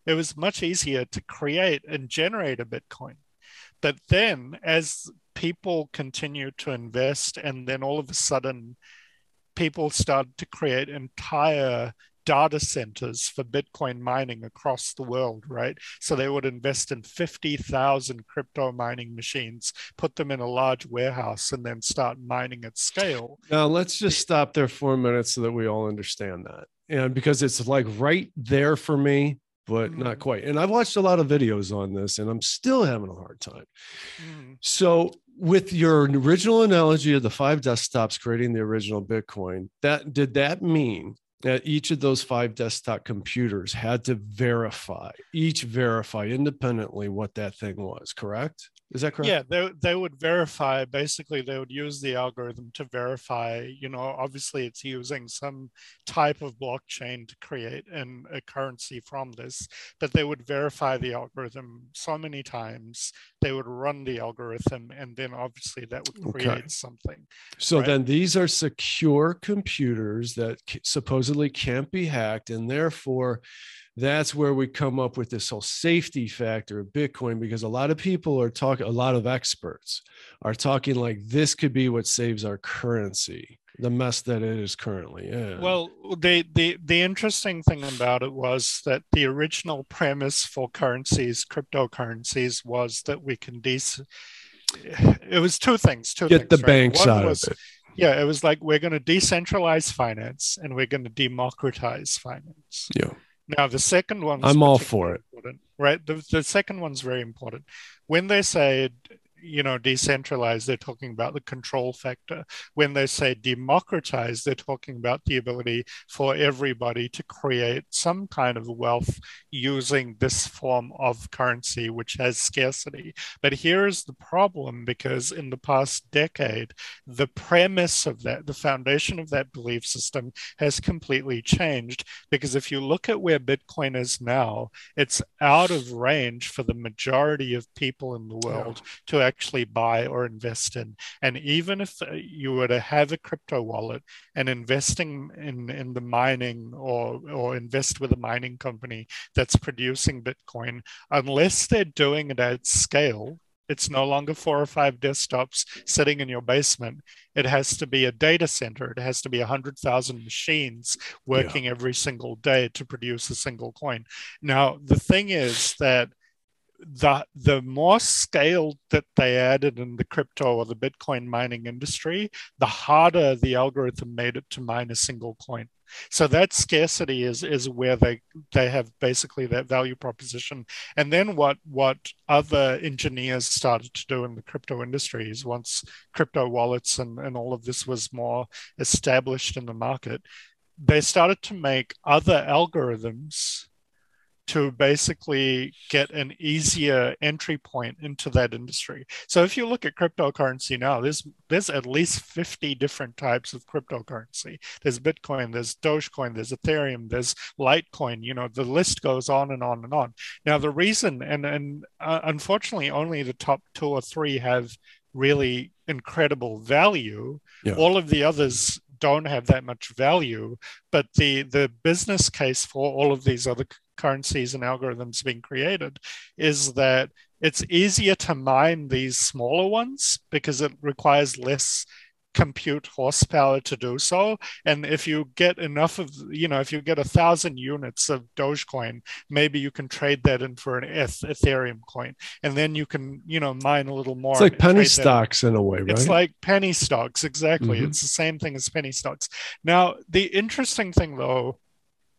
Speaker 2: it was much easier to create and generate a Bitcoin. But then, as people continued to invest, and then all of a sudden, people started to create entire data centers for Bitcoin mining across the world, right? So they would invest in 50,000 crypto mining machines, put them in a large warehouse, and then start mining at scale.
Speaker 1: Now, let's just stop there for a minute so that we all understand that. And because it's like right there for me, but mm-hmm. not quite. And I've watched a lot of videos on this and I'm still having a hard time. Mm-hmm. So with your original analogy of the five desktops creating the original Bitcoin, that did that mean that each of those five desktop computers had to verify, each verify independently what that thing was, correct? Is that correct?
Speaker 2: Yeah, they, they would verify. Basically, they would use the algorithm to verify. You know, obviously, it's using some type of blockchain to create an, a currency from this, but they would verify the algorithm so many times. They would run the algorithm, and then obviously that would create okay. something.
Speaker 1: So right? then these are secure computers that supposedly can't be hacked, and therefore that's where we come up with this whole safety factor of Bitcoin because a lot of people are talking, a lot of experts are talking like this could be what saves our currency, the mess that it is currently in.
Speaker 2: Well, the, the, the interesting thing about it was that the original premise for currencies, cryptocurrencies, was that we can de- it was two things. Two
Speaker 1: get
Speaker 2: things,
Speaker 1: the right? banks One out
Speaker 2: was,
Speaker 1: of it.
Speaker 2: Yeah, it was like we're going to decentralize finance and we're going to democratize finance.
Speaker 1: Yeah.
Speaker 2: Now, the second one,
Speaker 1: I'm all for it.
Speaker 2: Right. The, the second one's very important. When they say you know, decentralized, they're talking about the control factor. When they say democratize, they're talking about the ability for everybody to create some kind of wealth using this form of currency, which has scarcity. But here's the problem because in the past decade, the premise of that, the foundation of that belief system has completely changed. Because if you look at where Bitcoin is now, it's out of range for the majority of people in the world yeah. to actually buy or invest in. And even if uh, you were to have a crypto wallet and investing in, in the mining or, or invest with a mining company that's producing Bitcoin, unless they're doing it at scale, it's no longer four or five desktops sitting in your basement. It has to be a data center. It has to be 100,000 machines working yeah. every single day to produce a single coin. Now, the thing is that the the more scale that they added in the crypto or the Bitcoin mining industry, the harder the algorithm made it to mine a single coin. So that scarcity is is where they they have basically that value proposition. And then what what other engineers started to do in the crypto industries once crypto wallets and, and all of this was more established in the market, they started to make other algorithms to basically get an easier entry point into that industry. So if you look at cryptocurrency now, there's there's at least 50 different types of cryptocurrency. There's Bitcoin, there's Dogecoin, there's Ethereum, there's Litecoin, you know, the list goes on and on and on. Now the reason and and uh, unfortunately only the top 2 or 3 have really incredible value. Yeah. All of the others don't have that much value but the the business case for all of these other currencies and algorithms being created is that it's easier to mine these smaller ones because it requires less compute horsepower to do so. And if you get enough of, you know, if you get a thousand units of Dogecoin, maybe you can trade that in for an Ethereum coin, and then you can, you know, mine a little more.
Speaker 1: It's like penny stocks in a way, right?
Speaker 2: It's like penny stocks, exactly. Mm-hmm. It's the same thing as penny stocks. Now, the interesting thing, though,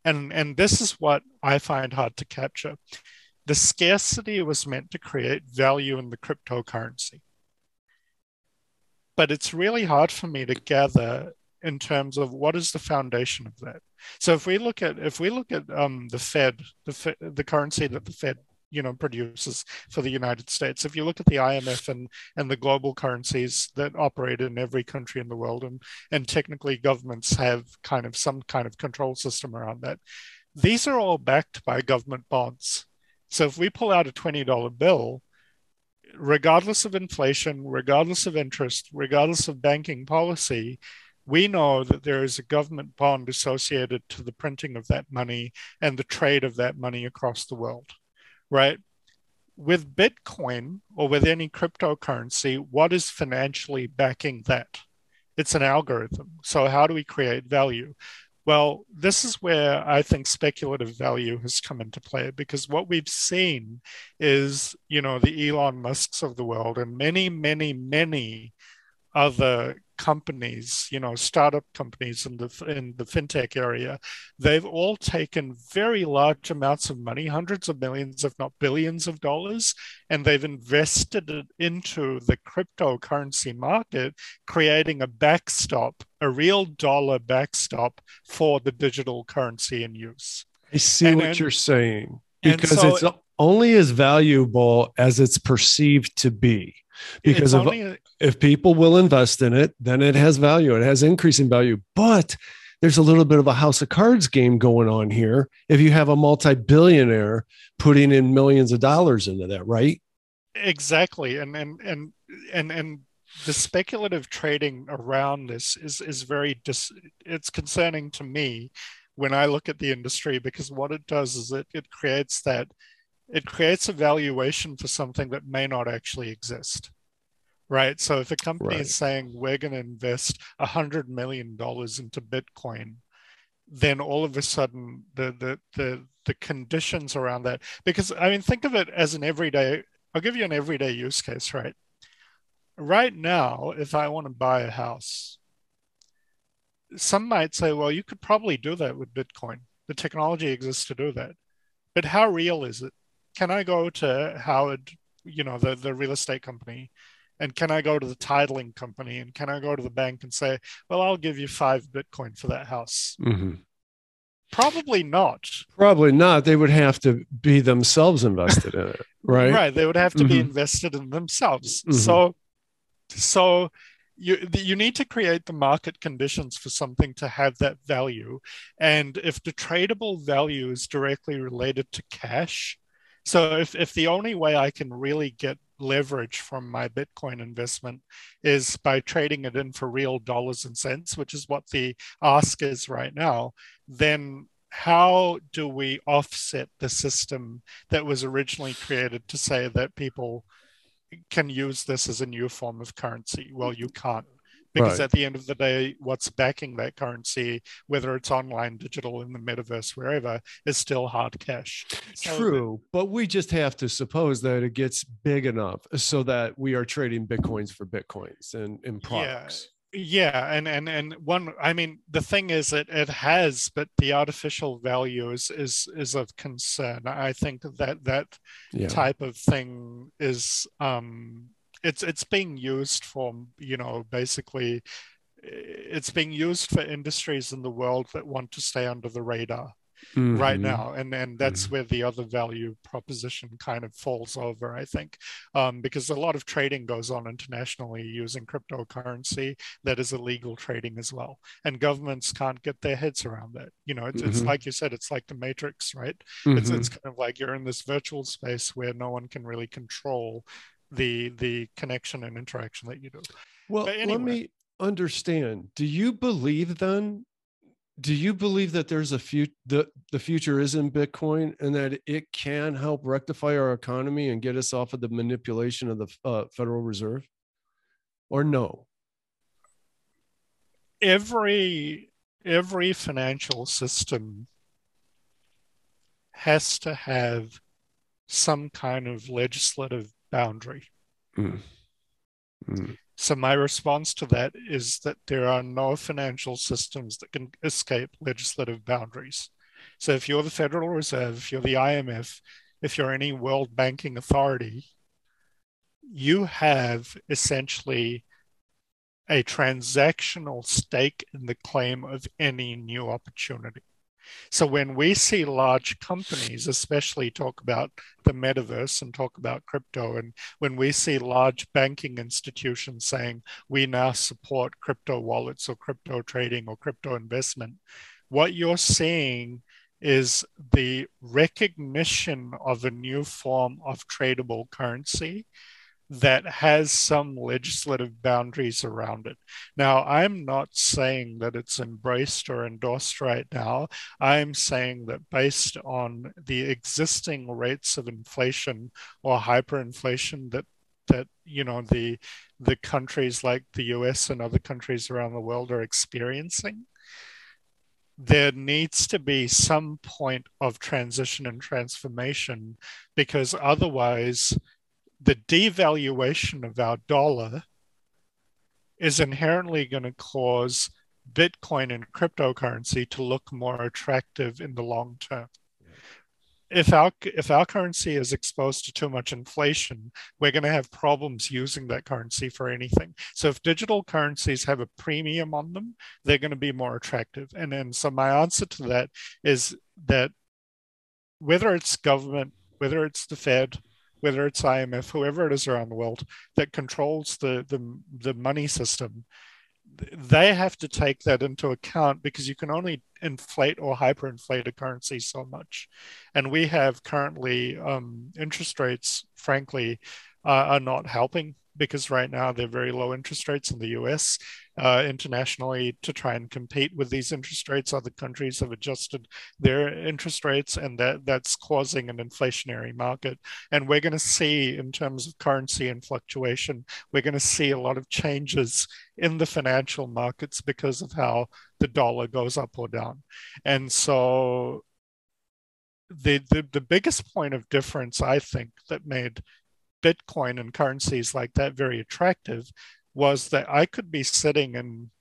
Speaker 2: and and this is what I find hard to capture. The scarcity was meant to create value in the cryptocurrency. But it's really hard for me to gather in terms of what is the foundation of that. So if we look at if we look at um, the Fed, the the currency that the Fed you know produces for the United States. If you look at the IMF and and the global currencies that operate in every country in the world, and and technically governments have kind of some kind of control system around that. These are all backed by government bonds. So if we pull out a twenty dollar bill, regardless of inflation, regardless of interest, regardless of banking policy, we know that there is a government bond associated to the printing of that money and the trade of that money across the world right? With Bitcoin or with any cryptocurrency, what is financially backing that? It's an algorithm. So, how do we create value? Well, this is where I think speculative value has come into play because what we've seen is, you know, the Elon Musks of the world and many, many, many other companies, you know, startup companies in the in the fintech area, they've all taken very large amounts of money, hundreds of millions, if not billions of dollars, and they've invested it into the cryptocurrency market, creating a backstop, a real dollar backstop for the digital currency in use.
Speaker 1: I see and, what and, you're saying because so, it's only as valuable as it's perceived to be because if, if people will invest in it then it has value it has increasing value. But there's a little bit of a house of cards game going on here if you have a multi-billionaire putting in millions of dollars into that right?
Speaker 2: Exactly and and and and and the speculative trading around this is is very dis- it's concerning to me when i look at the industry because what it does is it, it creates that it creates a valuation for something that may not actually exist right? So if a company right. is saying we're going to invest a hundred million dollars into bitcoin then all of a sudden the, the the the conditions around that because i mean think of it as an everyday i'll give you an everyday use case right? Right now if i want to buy a house some might say well you could probably do that with bitcoin. The technology exists to do that. But how real is it can I go to Howard, you know, the, the real estate company, and can I go to the titling company and can I go to the bank and say, well, I'll give you five Bitcoin for that house? Mm-hmm. Probably not.
Speaker 1: Probably not. They would have to be themselves invested in it, right?
Speaker 2: right. They would have to mm-hmm. be invested in themselves. Mm-hmm. So, so you you need to create the market conditions for something to have that value, and if the tradable value is directly related to cash, so if, if the only way I can really get leverage from my Bitcoin investment is by trading it in for real dollars and cents, which is what the ask is right now, then how do we offset the system that was originally created to say that people can use this as a new form of currency? Well, you can't because right. at the end of the day what's backing that currency whether it's online digital in the metaverse wherever is still hard cash
Speaker 1: true so, but we just have to suppose that it gets big enough so that we are trading bitcoins for bitcoins and, and products
Speaker 2: yeah. Yeah, and and and one. I mean, the thing is that it has, but the artificial value is is is of concern. I think that that yeah. type of thing is um it's it's being used for you know basically it's being used for industries in the world that want to stay under the radar mm-hmm. right now and and that's mm-hmm. where the other value proposition kind of falls over i think um, because a lot of trading goes on internationally using cryptocurrency that is illegal trading as well and governments can't get their heads around that you know it's, mm-hmm. it's like you said it's like the matrix right it's, it's mm-hmm. kind of like you're in this virtual space where no one can really control the the connection and interaction that you do.
Speaker 1: Well, anyway. let me understand. Do you believe then? Do you believe that there's a future the, the future is in Bitcoin and that it can help rectify our economy and get us off of the manipulation of the uh, Federal Reserve? Or no?
Speaker 2: Every every financial system has to have some kind of legislative boundary. Mm. Mm. So, my response to that is that there are no financial systems that can escape legislative boundaries. So, if you're the Federal Reserve, if you're the IMF, if you're any world banking authority, you have essentially a transactional stake in the claim of any new opportunity. So when we see large companies, especially talk about the metaverse and talk about crypto, and when we see large banking institutions saying we now support crypto wallets or crypto trading or crypto investment, what you're seeing is the recognition of a new form of tradable currency that has some legislative boundaries around it. Now, I'm not saying that it's embraced or endorsed right now. I'm saying that based on the existing rates of inflation or hyperinflation that that you know the the countries like the US and other countries around the world are experiencing there needs to be some point of transition and transformation because otherwise the devaluation of our dollar is inherently going to cause Bitcoin and cryptocurrency to look more attractive in the long term. If our if our currency is exposed to too much inflation, we're going to have problems using that currency for anything. So if digital currencies have a premium on them, they're going to be more attractive. And then so my answer to that is that whether it's government, whether it's the Fed, whether it's IMF, whoever it is around the world that controls the, the, the money system, they have to take that into account because you can only inflate or hyperinflate a currency so much. And we have currently um, interest rates, frankly, uh, are not helping because right now they're very low interest rates in the US. Uh, internationally, to try and compete with these interest rates, other countries have adjusted their interest rates, and that, that's causing an inflationary market. And we're going to see, in terms of currency and fluctuation, we're going to see a lot of changes in the financial markets because of how the dollar goes up or down. And so the, the, the biggest point of difference, I think, that made Bitcoin and currencies like that very attractive was that I could be sitting in,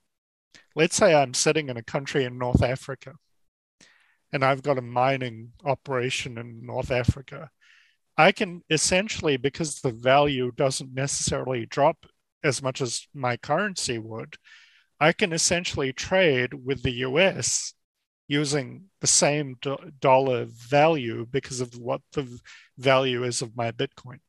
Speaker 2: let's say I'm sitting in a country in North Africa and I've got a mining operation in North Africa. I can essentially, because the value doesn't necessarily drop as much as my currency would, I can essentially trade with the US using the same do- dollar value because of what the value is of my Bitcoin.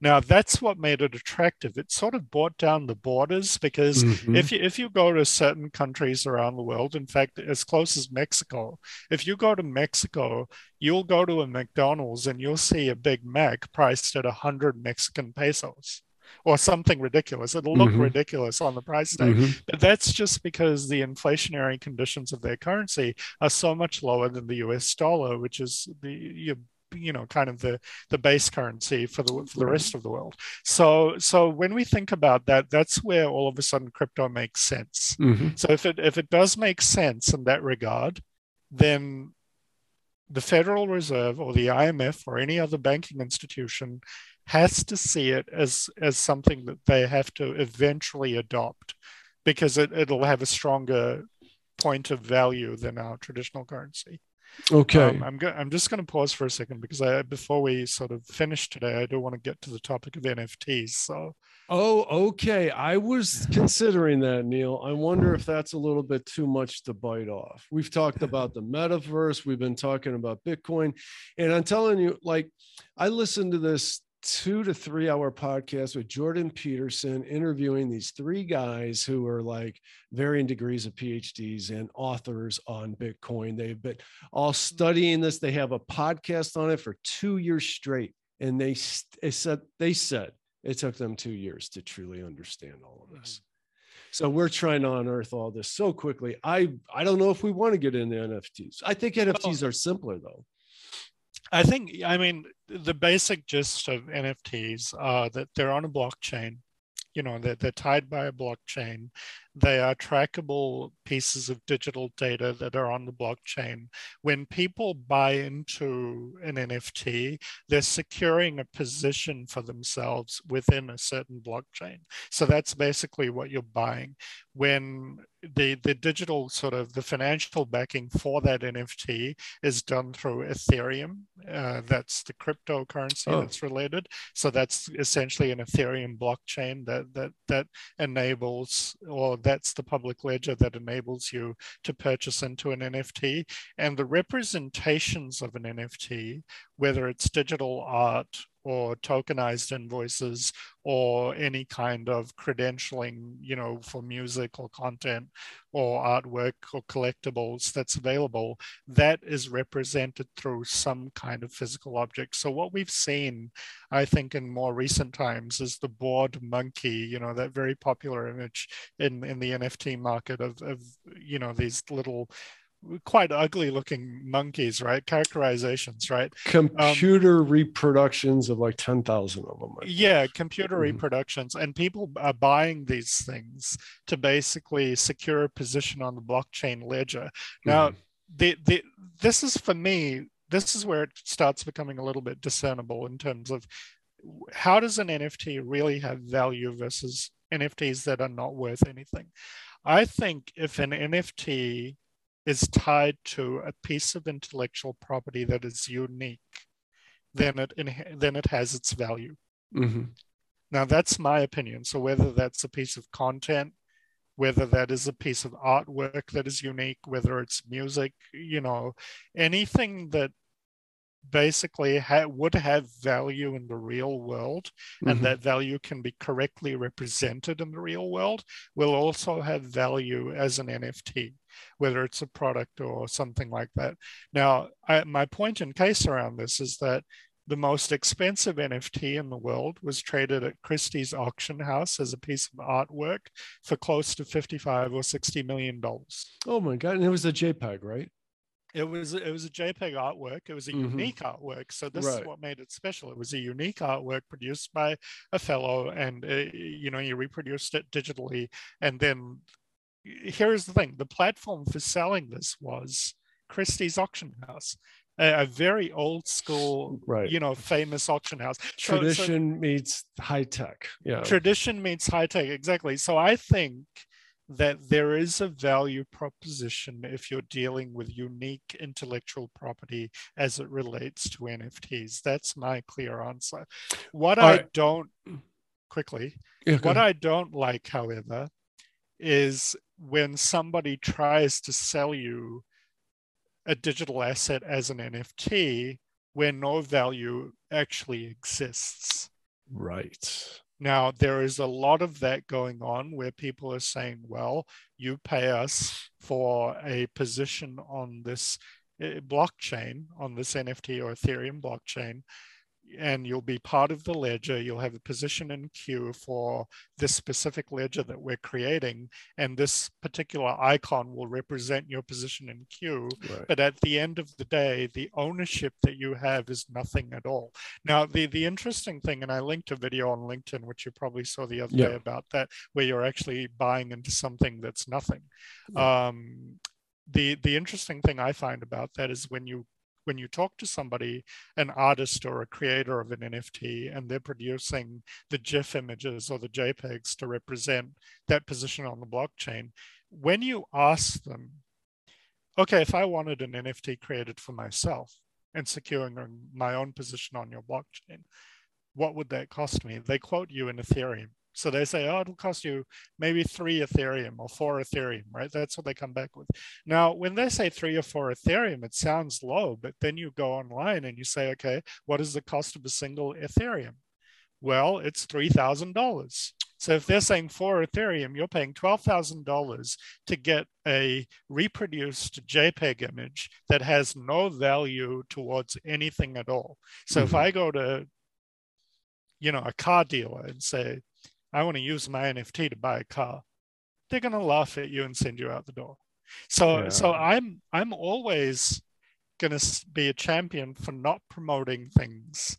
Speaker 2: Now that's what made it attractive. It sort of brought down the borders because mm-hmm. if you if you go to certain countries around the world, in fact, as close as Mexico, if you go to Mexico, you'll go to a McDonald's and you'll see a Big Mac priced at a hundred Mexican pesos or something ridiculous. It'll look mm-hmm. ridiculous on the price tag. Mm-hmm. But that's just because the inflationary conditions of their currency are so much lower than the US dollar, which is the you, know kind of the the base currency for the for the rest of the world so so when we think about that that's where all of a sudden crypto makes sense mm-hmm. so if it if it does make sense in that regard then the federal reserve or the imf or any other banking institution has to see it as as something that they have to eventually adopt because it, it'll have a stronger point of value than our traditional currency.
Speaker 1: Okay.
Speaker 2: Um, I'm go- I'm just going to pause for a second because I before we sort of finish today, I do want to get to the topic of NFTs. So.
Speaker 1: Oh, okay. I was considering that, Neil. I wonder if that's a little bit too much to bite off. We've talked about the metaverse. We've been talking about Bitcoin, and I'm telling you, like, I listened to this two to three hour podcast with Jordan Peterson interviewing these three guys who are like varying degrees of PhDs and authors on Bitcoin. They've been all studying this. They have a podcast on it for two years straight. And they, they said they said it took them two years to truly understand all of this. Mm-hmm. So we're trying to unearth all this so quickly. I I don't know if we want to get into NFTs. I think NFTs are simpler though.
Speaker 2: I think, I mean, the basic gist of NFTs are that they're on a blockchain, you know, they're, they're tied by a blockchain. They are trackable pieces of digital data that are on the blockchain. When people buy into an NFT, they're securing a position for themselves within a certain blockchain. So that's basically what you're buying. When the the digital sort of the financial backing for that NFT is done through Ethereum. Uh, that's the cryptocurrency oh. that's related. So that's essentially an Ethereum blockchain that that that enables or that's the public ledger that enables you to purchase into an NFT. And the representations of an NFT, whether it's digital art or tokenized invoices or any kind of credentialing, you know, for music or content or artwork or collectibles that's available, that is represented through some kind of physical object. So what we've seen, I think, in more recent times is the bored monkey, you know, that very popular image in, in the NFT market of, of you know, these little quite ugly looking monkeys, right? Characterizations, right?
Speaker 1: Computer um, reproductions of like 10,000 of them.
Speaker 2: Yeah, computer mm-hmm. reproductions. And people are buying these things to basically secure a position on the blockchain ledger. Now, mm-hmm. the, the, this is for me, this is where it starts becoming a little bit discernible in terms of how does an NFT really have value versus NFTs that are not worth anything? I think if an NFT is tied to a piece of intellectual property that is unique, then it then it has its value. Mm-hmm. Now that's my opinion. So whether that's a piece of content, whether that is a piece of artwork that is unique, whether it's music, you know, anything that basically ha- would have value in the real world mm-hmm. and that value can be correctly represented in the real world will also have value as an nft whether it's a product or something like that now I, my and case around this is that the most expensive NFT in the world was traded at Christie's auction house as a piece of artwork for close to 55 or 60 million dollars.
Speaker 1: Oh my god, and it was a JPEG, right?
Speaker 2: it was it was a JPEG artwork. It was a mm-hmm. unique artwork. So this right. is what made it special. It was a unique artwork produced by a fellow, and uh, you know you reproduced it digitally. And then here's the thing: the platform for selling this was Christie's auction house. A, a very old school, right. you know, famous auction house.
Speaker 1: Tradition so, so meets high tech. Yeah.
Speaker 2: Tradition meets high tech. Exactly. So I think that there is a value proposition if you're dealing with unique intellectual property as it relates to NFTs. That's my clear answer. What All I right. don't quickly, yeah, what I don't like, however, is when somebody tries to sell you a digital asset as an NFT where no value actually exists.
Speaker 1: Right.
Speaker 2: Now, there is a lot of that going on where people are saying, well, you pay us for a position on this eh, blockchain, on this NFT or Ethereum blockchain, and you'll be part of the ledger. You'll have a position in queue for this specific ledger that we're creating, and this particular icon will represent your position in queue. Right. But at the end of the day, the ownership that you have is nothing at all. Now, the the interesting thing, and I linked a video on LinkedIn, which you probably saw the other yeah. day about that, where you're actually buying into something that's nothing. Yeah. Um, the the interesting thing I find about that is when you when you talk to somebody, an artist or a creator of an NFT, and they're producing the GIF images or the JPEGs to represent that position on the blockchain, when you ask them, okay, if I wanted an NFT created for myself and securing my own position on your blockchain, what would that cost me? They quote you in Ethereum. So they say, oh, it'll cost you maybe three Ethereum or four Ethereum, right? That's what they come back with. Now, when they say three or four Ethereum, it sounds low, but then you go online and you say, okay, what is the cost of a single Ethereum? Well, it's $3,000. So if they're saying four Ethereum, you're paying $12,000 to get a reproduced JPEG image that has no value towards anything at all. So mm-hmm. if I go to, you know, a car dealer and say, I want to use my NFT to buy a car, they're going to laugh at you and send you out the door. So, yeah. so I'm I'm always going to be a champion for not promoting things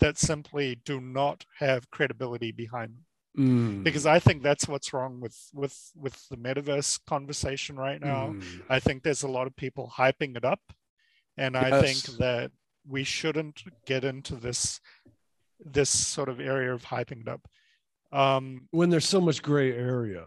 Speaker 2: that simply do not have credibility behind them. Mm. Because I think that's what's wrong with with with the metaverse conversation right now. Mm. I think there's a lot of people hyping it up, and yes. I think that we shouldn't get into this this sort of area of hyping it up.
Speaker 1: Um, when there's so much gray area.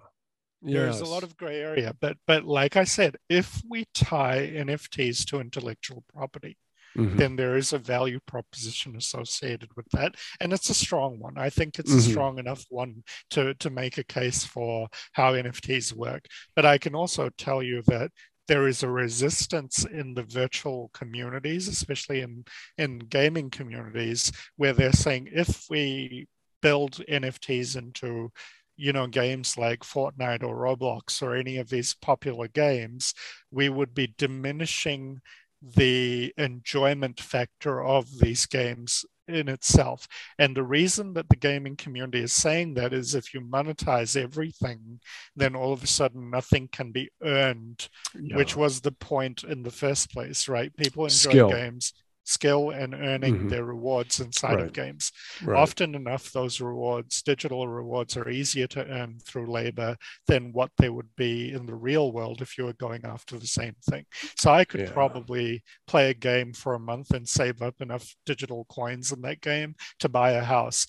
Speaker 2: There's yes. a lot of gray area, but but like I said, if we tie NFTs to intellectual property, mm-hmm. then there is a value proposition associated with that, and it's a strong one. I think it's mm-hmm. a strong enough one to to make a case for how NFTs work. But I can also tell you that there is a resistance in the virtual communities, especially in in gaming communities, where they're saying if we build NFTs into you know games like Fortnite or Roblox or any of these popular games, we would be diminishing the enjoyment factor of these games in itself. And the reason that the gaming community is saying that is if you monetize everything, then all of a sudden nothing can be earned, which was the point in the first place, right? People enjoy Skill. games skill and earning mm-hmm. their rewards inside right. of games. Right. Often enough, those rewards, digital rewards, are easier to earn through labor than what they would be in the real world if you were going after the same thing. So I could yeah. probably play a game for a month and save up enough digital coins in that game to buy a house.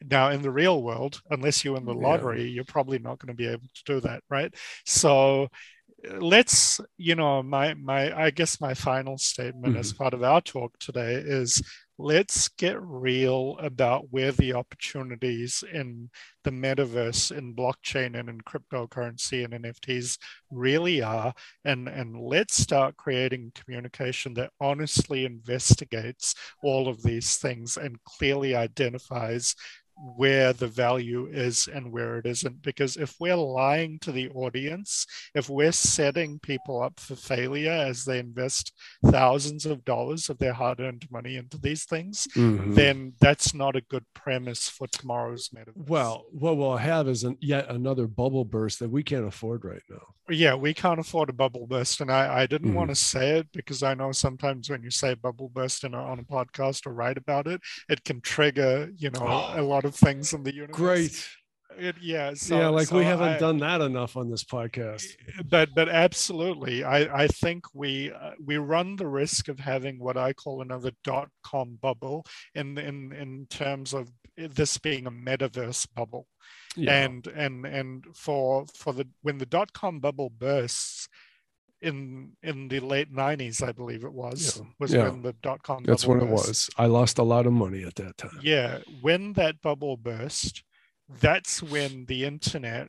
Speaker 2: Now, in the real world, unless you win the lottery, yeah. you're probably not going to be able to do that, right? So let's you know my my i guess my final statement mm-hmm. as part of our talk today is let's get real about where the opportunities in the metaverse in blockchain and in cryptocurrency and nfts really are and and let's start creating communication that honestly investigates all of these things and clearly identifies where the value is and where it isn't. Because if we're lying to the audience, if we're setting people up for failure as they invest thousands of dollars of their hard earned money into these things, mm-hmm. then that's not a good premise for tomorrow's metaverse.
Speaker 1: Well, what we'll have is an, yet another bubble burst that we can't afford right now.
Speaker 2: Yeah, we can't afford a bubble burst. And I, I didn't mm-hmm. want to say it because I know sometimes when you say bubble burst in a, on a podcast or write about it, it can trigger, you know, a lot of of things in the universe.
Speaker 1: Great.
Speaker 2: It, yeah. So,
Speaker 1: yeah, like
Speaker 2: so
Speaker 1: we haven't I, done that enough on this podcast.
Speaker 2: But but absolutely, I I think we uh, we run the risk of having what I call another dot com bubble in in in terms of this being a metaverse bubble. Yeah. And and and for for the when the dot com bubble bursts, in in the late 90s i believe it was yeah. was yeah. when the dot com
Speaker 1: that's when burst. it was i lost a lot of money at that time
Speaker 2: yeah when that bubble burst that's when the internet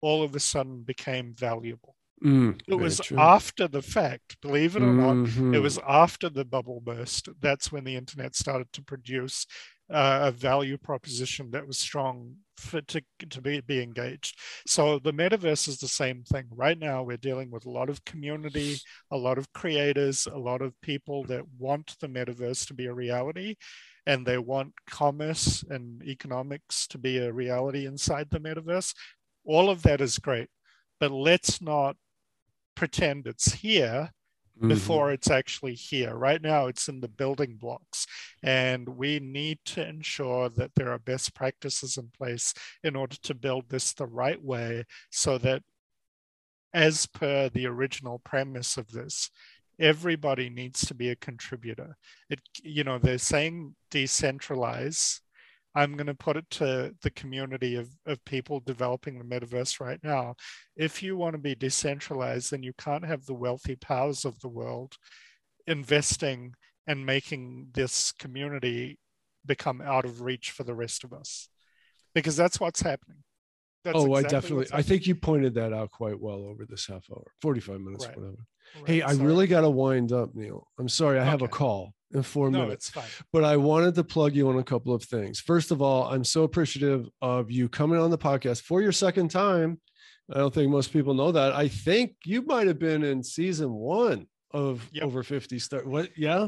Speaker 2: all of a sudden became valuable mm, it was true. after the fact believe it or mm-hmm. not it was after the bubble burst that's when the internet started to produce uh, a value proposition that was strong for to, to be, be engaged. So the metaverse is the same thing. Right now, we're dealing with a lot of community, a lot of creators, a lot of people that want the metaverse to be a reality and they want commerce and economics to be a reality inside the metaverse. All of that is great, but let's not pretend it's here mm-hmm. before it's actually here. Right now, it's in the building blocks, and we need to ensure that there are best practices in place in order to build this the right way so that, as per the original premise of this, everybody needs to be a contributor. It, you know, they're saying decentralize I'm going to put it to the community of, of people developing the metaverse right now. If you want to be decentralized, then you can't have the wealthy powers of the world investing and making this community become out of reach for the rest of us, because that's what's happening.
Speaker 1: That's oh, exactly I definitely, I think you pointed that out quite well over this half hour, 45 minutes, right. whatever. Right. Hey, Sorry. I really got to wind up, Neil. I'm sorry, I okay. have a call in four no, minutes. But I wanted to plug you on a couple of things. First of all, I'm so appreciative of you coming on the podcast for your second time. I don't think most people know that. I think you might have been in season one of yep. over 50 start what yeah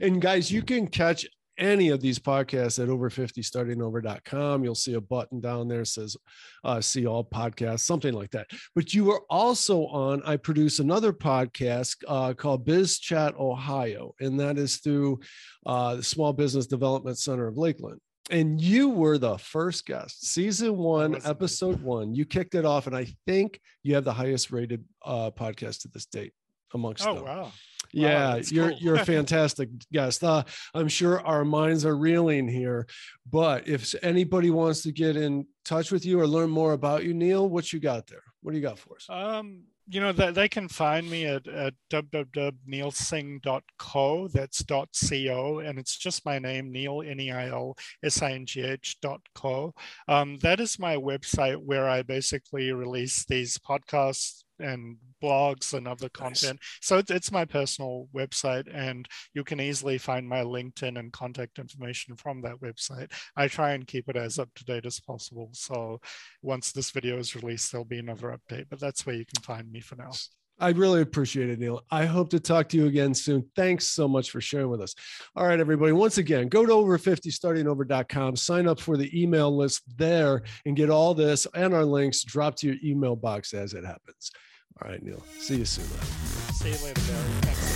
Speaker 1: and guys you can catch any of these podcasts at over 50 starting over.com you'll see a button down there says uh, see all podcasts something like that. But you are also on i produce another podcast uh, called biz chat ohio and that is through uh, the small business development center of lakeland. And you were the first guest. Season one episode one you kicked it off and i think you have the highest rated uh, podcast to this date amongst them.
Speaker 2: oh
Speaker 1: them.
Speaker 2: wow
Speaker 1: yeah, wow, you're cool. you're a fantastic guest. Uh, I'm sure our minds are reeling here, but if anybody wants to get in touch with you or learn more about you, Neil, what you got there? What do you got for us?
Speaker 2: Um, you know that they can find me at, at www.neilsingh.co that's dot co and it's just my name neil n-e-i-l-s-i-n-g-h dot co um, that is my website where i basically release these podcasts and blogs and other content. Nice. So it's, it's my personal website, and you can easily find my LinkedIn and contact information from that website. I try and keep it as up to date as possible. So once this video is released, there'll be another update, but that's where you can find me for now.
Speaker 1: I really appreciate it, Neil. I hope to talk to you again soon. Thanks so much for sharing with us. All right, everybody. Once again, go to over50startingover.com, sign up for the email list there, and get all this and our links dropped to your email box as it happens. All right, Neil. See you soon.
Speaker 2: See you later, Barry. Thanks.